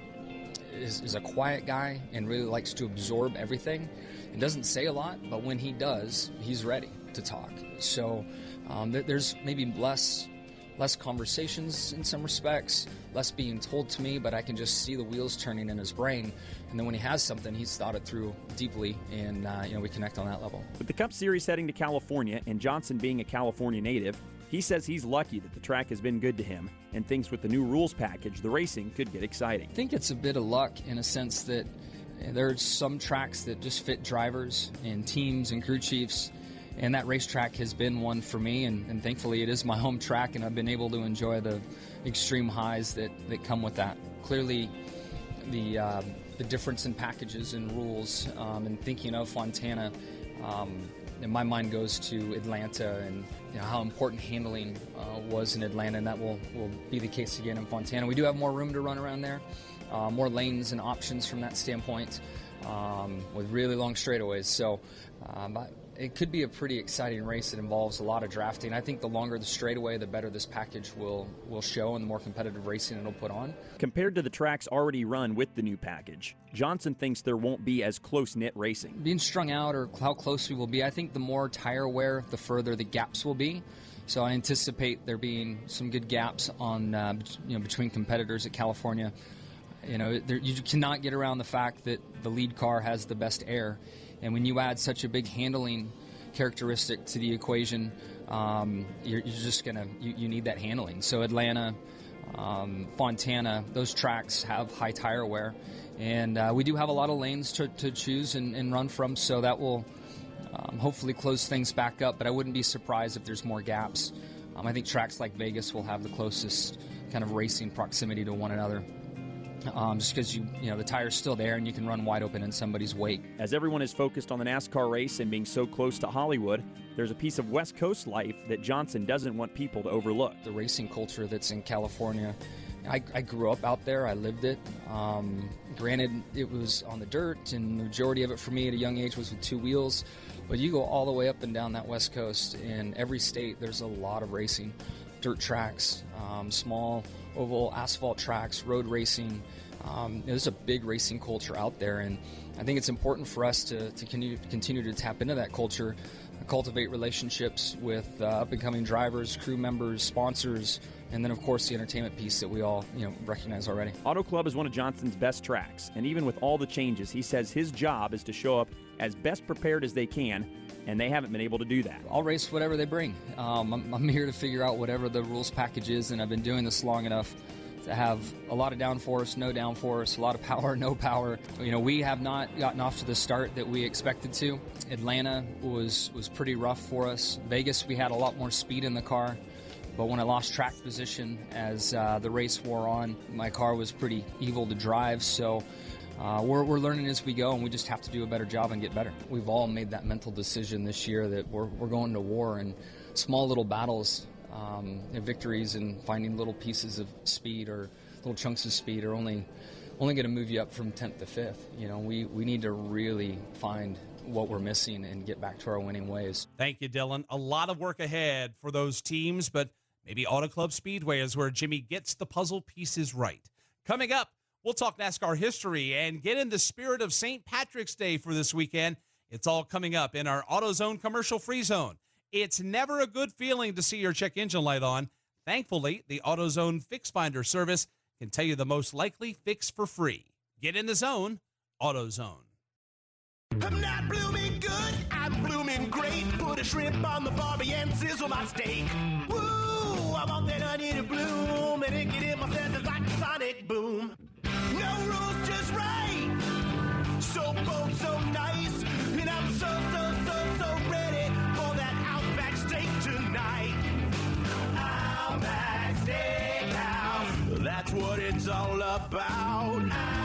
is, is a quiet guy and really likes to absorb everything and doesn't say a lot, but when he does, he's ready to talk. So um, there's maybe less less conversations in some respects, less being told to me, but I can just see the wheels turning in his brain. And then when he has something, he's thought it through deeply, and uh, you know we connect on that level. With the Cup Series heading to California and Johnson being a California native, he says he's lucky that the track has been good to him and thinks with the new rules package, the racing could get exciting. I think it's a bit of luck in a sense that there's some tracks that just fit drivers and teams and crew chiefs and that racetrack has been one for me and, and, thankfully it is my home track and i've been able to enjoy the extreme highs that, that come with that. Clearly the, uh, the difference in packages and rules um, and thinking of fontana um, my mind goes to atlanta and you know, how important handling uh, was in atlanta and that will, will be the case again in fontana. We do have more room to run around there uh, more lanes and options from that standpoint um, with really long straightaways. So um, it could be a pretty exciting race that involves a lot of drafting. I think the longer the straightaway, the better this package will will show, and the more competitive racing it'll put on. Compared to the tracks already run with the new package, Johnson thinks there won't be as close knit racing. Being strung out or how close we will be, I think the more tire wear, the further the gaps will be. So I anticipate there being some good gaps on uh, you know between competitors at California. You know, there, you cannot get around the fact that the lead car has the best air and when you add such a big handling characteristic to the equation, um, you're, you're, just gonna you, you, need that handling. So Atlanta, um, Fontana, those tracks have high tire wear, and uh, we do have a lot of lanes to, to choose and, and, run from. So that will um, hopefully close things back up. But I wouldn't be surprised if there's more gaps. Um, I think tracks like Vegas will have the closest kind of racing proximity to one another um, just because you you know the tire's still there and you can run wide open in somebody's wake. As everyone is focused on the NASCAR race and being so close to Hollywood, there's a piece of West Coast life that Johnson doesn't want people to overlook. The racing culture that's in California. I, I grew up out there. I lived it. Um, granted, it was on the dirt, and the majority of it for me at a young age was with two wheels. But you go all the way up and down that West Coast, in every state, there's a lot of racing dirt tracks, um, small oval asphalt tracks, road racing. Um, there's a big racing culture out there, and I think it's important for us to, to continue, to tap into that culture, cultivate relationships with uh, up and coming drivers, crew members, sponsors, and then of course the entertainment piece that we all you know recognize already. Auto Club is one of Johnson's best tracks, and even with all the changes, he says his job is to show up as best prepared as they can and they haven't been able to do that. I'll race whatever they bring. Um, I'm, I'm, here to figure out whatever the rules package is, and I've been doing this long enough to have a lot of downforce, no downforce, a lot of power, no power. You know, we have not gotten off to the start that we expected to. Atlanta was was pretty rough for us. Vegas, we had a lot more speed in the car. But when I lost track position as uh, the race wore on, my car was pretty evil to drive. So uh, we're, we're learning as we go, and we just have to do a better job and get better. We've all made that mental decision this year that we're, we're going to war, and small little battles, um, victories, and finding little pieces of speed or little chunks of speed are only only going to move you up from 10th to 5th. You know, we, we need to really find what we're missing and get back to our winning ways. Thank you, Dylan. A lot of work ahead for those teams, but maybe Auto Club Speedway is where Jimmie gets the puzzle pieces right. Coming up, We'll talk NASCAR history and get in the spirit of St. Patrick's Day for this weekend. It's all coming up in our AutoZone commercial free zone. It's never a good feeling to see your check engine light on. Thankfully, the AutoZone Fix Finder service can tell you the most likely fix for free. Get in the zone, AutoZone. I'm not blooming good, I'm blooming great. Put a shrimp on the barbie and sizzle my steak. Woo! I want that onion to bloom and it my sonic boom. No rules, just right. So bold, so nice, and I'm so so so so ready for that Outback steak tonight. Outback Steakhouse, that's what it's all about.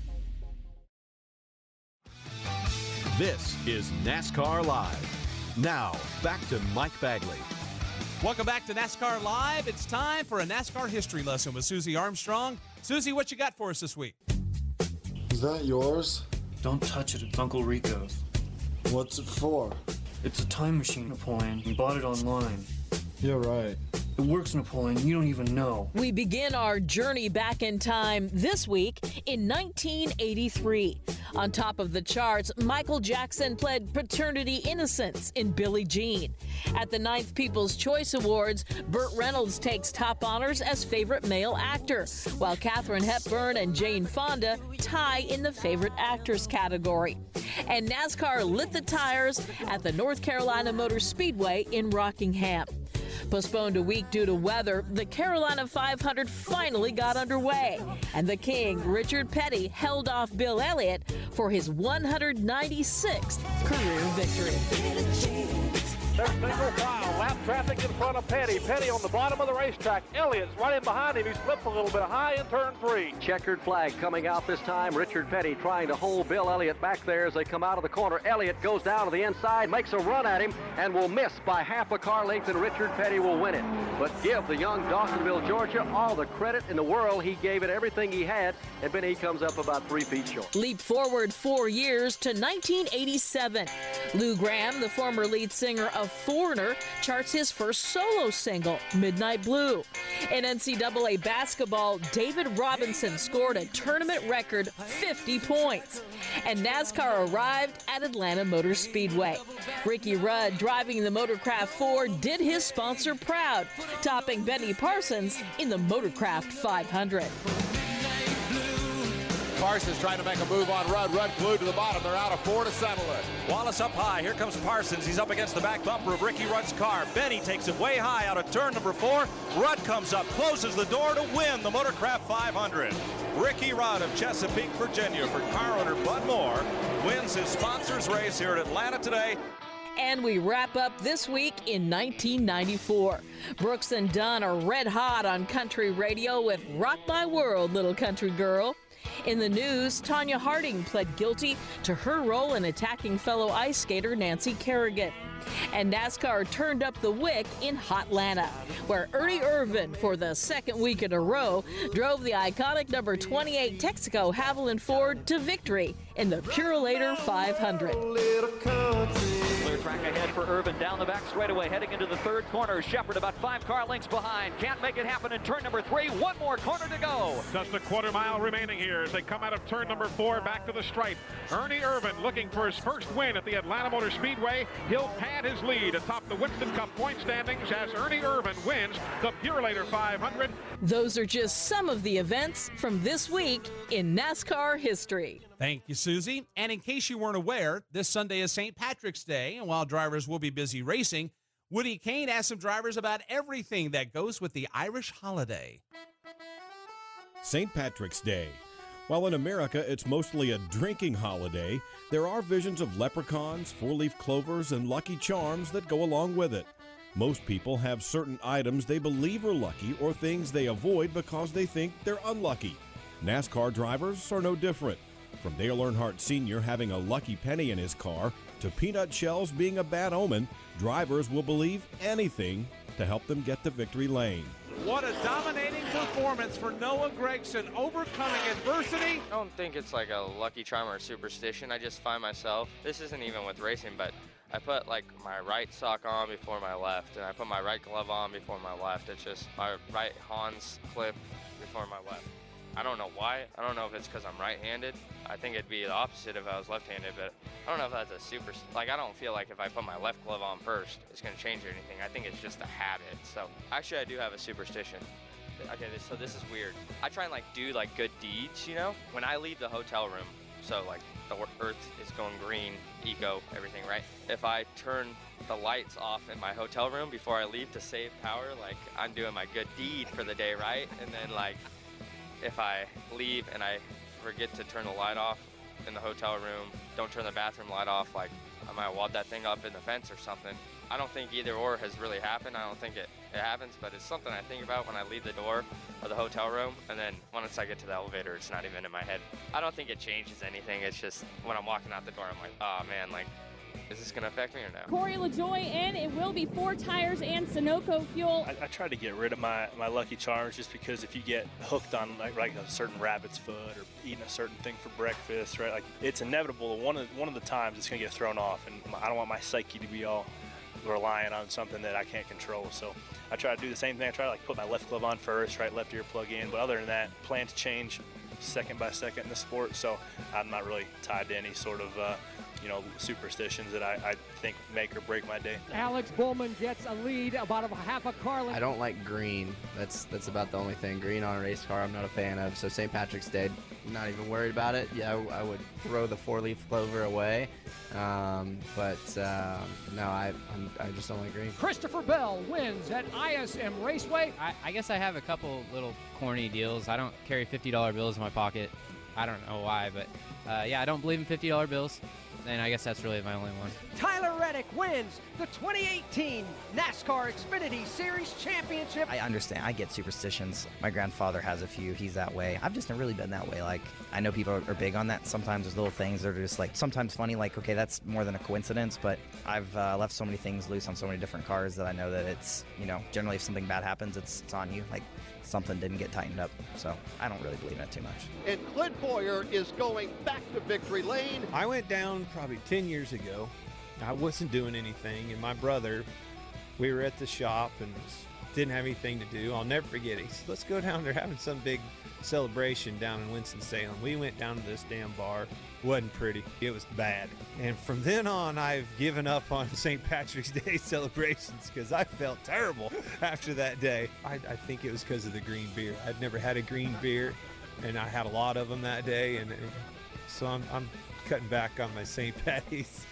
This is NASCAR Live. Now, back to Mike Bagley. Welcome back to NASCAR Live. It's time for a NASCAR history lesson with Susie Armstrong. Susie, what you got for us this week? Is that yours? Don't touch it, it's Uncle Rico's. What's it for? It's a time machine, Napoleon. We bought it online. You're right. It works, Napoleon. You don't even know. We begin our journey back in time this week in 1983. On top of the charts, Michael Jackson pled paternity innocence in Billie Jean. At the Ninth People's Choice Awards, Burt Reynolds takes top honors as favorite male actor, while Katharine Hepburn and Jane Fonda tie in the favorite actress category. And NASCAR lit the tires at the North Carolina Motor Speedway in Rockingham. Postponed a week due to weather, the Carolina 500 finally got underway, and the King, Richard Petty, held off Bill Elliott for his 196th career victory. They're single file. Lap traffic in front of Petty. Petty on the bottom of the racetrack. Elliott's right in behind him. He flipped a little bit high in turn three. Checkered flag coming out this time. Richard Petty trying to hold Bill Elliott back there as they come out of the corner. Elliott goes down to the inside, makes a run at him, and will miss by half a car length, and Richard Petty will win it. But give the young Dawsonville, Georgia, all the credit in the world. He gave it everything he had, and Benny comes up about three feet short. Leap forward four years to 1987. Lou Graham, the former lead singer of Foreigner, charts his first solo single, Midnight Blue. In NCAA basketball, David Robinson scored a tournament record 50 points. And NASCAR arrived at Atlanta Motor Speedway. Ricky Rudd, driving the Motorcraft 4, did his sponsor proud, topping Benny Parsons in the Motorcraft 500. Parsons trying to make a move on Rudd. Rudd glued to the bottom. They're out of four to settle it. Wallace up high. Here comes Parsons. He's up against the back bumper of Ricky Rudd's car. Benny takes it way high out of turn number four. Rudd comes up, closes the door to win the Motorcraft 500. Ricky Rudd of Chesapeake, Virginia, for car owner Bud Moore, wins his sponsors race here at Atlanta today. And we wrap up this week in 1994. Brooks and Dunn are red hot on country radio with Rock My World, Little Country Girl. In the news, Tonya Harding pled guilty to her role in attacking fellow ice skater Nancy Kerrigan. And NASCAR turned up the wick in Hotlanta, where Ernie Irvan, for the second week in a row, drove the iconic number 28 Texaco Havoline Ford to victory in the Purolator 500. Clear track ahead for Irvan down the back straightaway, heading into the third corner. Shepherd about five car lengths behind. Can't make it happen in turn number three. One more corner to go. Just a quarter mile remaining here as they come out of turn number four back to the stripe. Ernie Irvan looking for his first win at the Atlanta Motor Speedway. He'll pad his lead atop the Winston Cup point standings as Ernie Irvan wins the Purolator 500. Those are just some of the events from this week in NASCAR history. Thank you, Susie. And in case you weren't aware, this Sunday is St. Patrick's Day, and while drivers will be busy racing, Woody Cain asked some drivers about everything that goes with the Irish holiday. St. Patrick's Day. While in America it's mostly a drinking holiday, there are visions of leprechauns, four leaf clovers, and lucky charms that go along with it. Most people have certain items they believe are lucky or things they avoid because they think they're unlucky. NASCAR drivers are no different. From Dale Earnhardt Sr. having a lucky penny in his car to peanut shells being a bad omen, drivers will believe anything to help them get to victory lane. What a dominating performance for Noah Gragson, overcoming adversity. I don't think it's like a lucky charm or superstition. I just find myself, this isn't even with racing, but I put like my right sock on before my left, and I put my right glove on before my left. It's just my right Hans clip before my left. I don't know why. I don't know if it's because I'm right-handed. I think it'd be the opposite if I was left-handed, but I don't know if that's a super. Like I don't feel like if I put my left glove on first, it's gonna change anything. I think it's just a habit. So actually, I do have a superstition. Okay, this, so this is weird. I try and like do like good deeds, you know. When I leave the hotel room, so like the earth is going green, eco, everything, right? If I turn the lights off in my hotel room before I leave to save power, like I'm doing my good deed for the day, right? And then like if I leave and I forget to turn the light off in the hotel room, don't turn the bathroom light off, like I might wad that thing up in the fence or something. I don't think either or has really happened. I don't think it, it happens, but it's something I think about when I leave the door of the hotel room. And then once I get to the elevator, it's not even in my head. I don't think it changes anything. It's just when I'm walking out the door, I'm like, oh man, like is this going to affect me or no? Corey LaJoie in. It will be four tires and Sunoco fuel. I, I try to get rid of my, my Lucky Charms just because if you get hooked on like, like a certain rabbit's foot or eating a certain thing for breakfast, right? Like it's inevitable. One of one of the times it's going to get thrown off, and I don't want my psyche to be all relying on something that I can't control. So I try to do the same thing. I try to like put my left glove on first, right left ear plug in. But other than that, plans change second by second in the sport. So I'm not really tied to any sort of uh, you know, superstitions that I, I think make or break my day. Alex Bowman gets a lead about a half a car length. I don't like green. That's that's about the only thing. Green on a race car, I'm not a fan of. So St. Patrick's Day, not even worried about it. Yeah, I, I would throw the four-leaf clover away. Um, but um, no, I I'm, i just don't like green. Christopher Bell wins at ISM Raceway. I, I guess I have a couple little corny deals. I don't carry $50 bills in my pocket. I don't know why, but uh, yeah, I don't believe in $50 bills and I guess that's really my only one. Tyler Reddick wins the 2018 NASCAR Xfinity Series Championship. I understand. I get superstitions. My grandfather has a few. He's that way. I've just never really been that way. Like, I know people are big on that. Sometimes there's little things that are just like, sometimes funny, like, okay, that's more than a coincidence, but I've uh, left so many things loose on so many different cars that I know that it's, you know, generally if something bad happens, it's, it's on you. Like, something didn't get tightened up. So I don't really believe in it too much. And Clint Bowyer is going back to victory lane. I went down probably 10 years ago. I wasn't doing anything, and my brother, we were at the shop and didn't have anything to do. I'll never forget it. He said, Let's go down there having some big celebration down in Winston-Salem. We went down to this damn bar. Wasn't pretty. It was bad. And from then on, I've given up on St. Patrick's Day celebrations because I felt terrible after that day. I, I think it was because of the green beer. I'd never had a green beer, and I had a lot of them that day. And, so I'm, I'm cutting back on my St. Patty's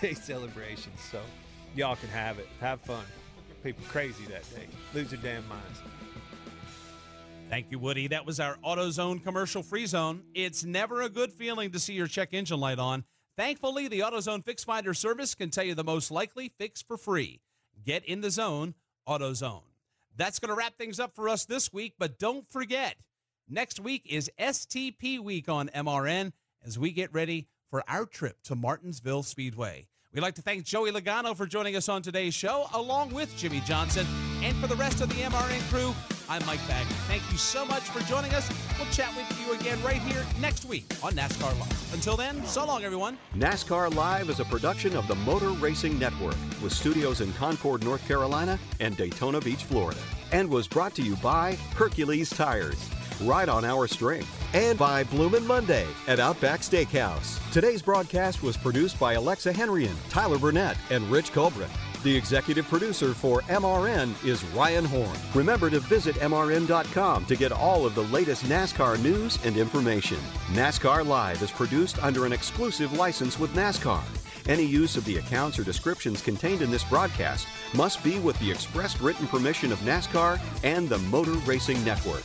Day celebrations. So y'all can have it. Have fun. People crazy that day. Lose their damn minds. Thank you, Woody. That was our AutoZone commercial free zone. It's never a good feeling to see your check engine light on. Thankfully, the AutoZone Fix Finder service can tell you the most likely fix for free. Get in the zone, AutoZone. That's going to wrap things up for us this week, but don't forget, next week is STP week on MRN as we get ready for our trip to Martinsville Speedway. We'd like to thank Joey Logano for joining us on today's show, along with Jimmie Johnson. And for the rest of the MRN crew, I'm Mike Bagley. Thank you so much for joining us. We'll chat with you again right here next week on NASCAR Live. Until then, so long, everyone. NASCAR Live is a production of the Motor Racing Network with studios in Concord, North Carolina and Daytona Beach, Florida. And was brought to you by Hercules Tires right on our strength. And by Bloomin' Monday at Outback Steakhouse. Today's broadcast was produced by Alexa Henrian, Tyler Burnett, and Rich Colbert. The executive producer for MRN is Ryan Horn. Remember to visit MRN.com to get all of the latest NASCAR news and information. NASCAR Live is produced under an exclusive license with NASCAR. Any use of the accounts or descriptions contained in this broadcast must be with the express written permission of NASCAR and the Motor Racing Network.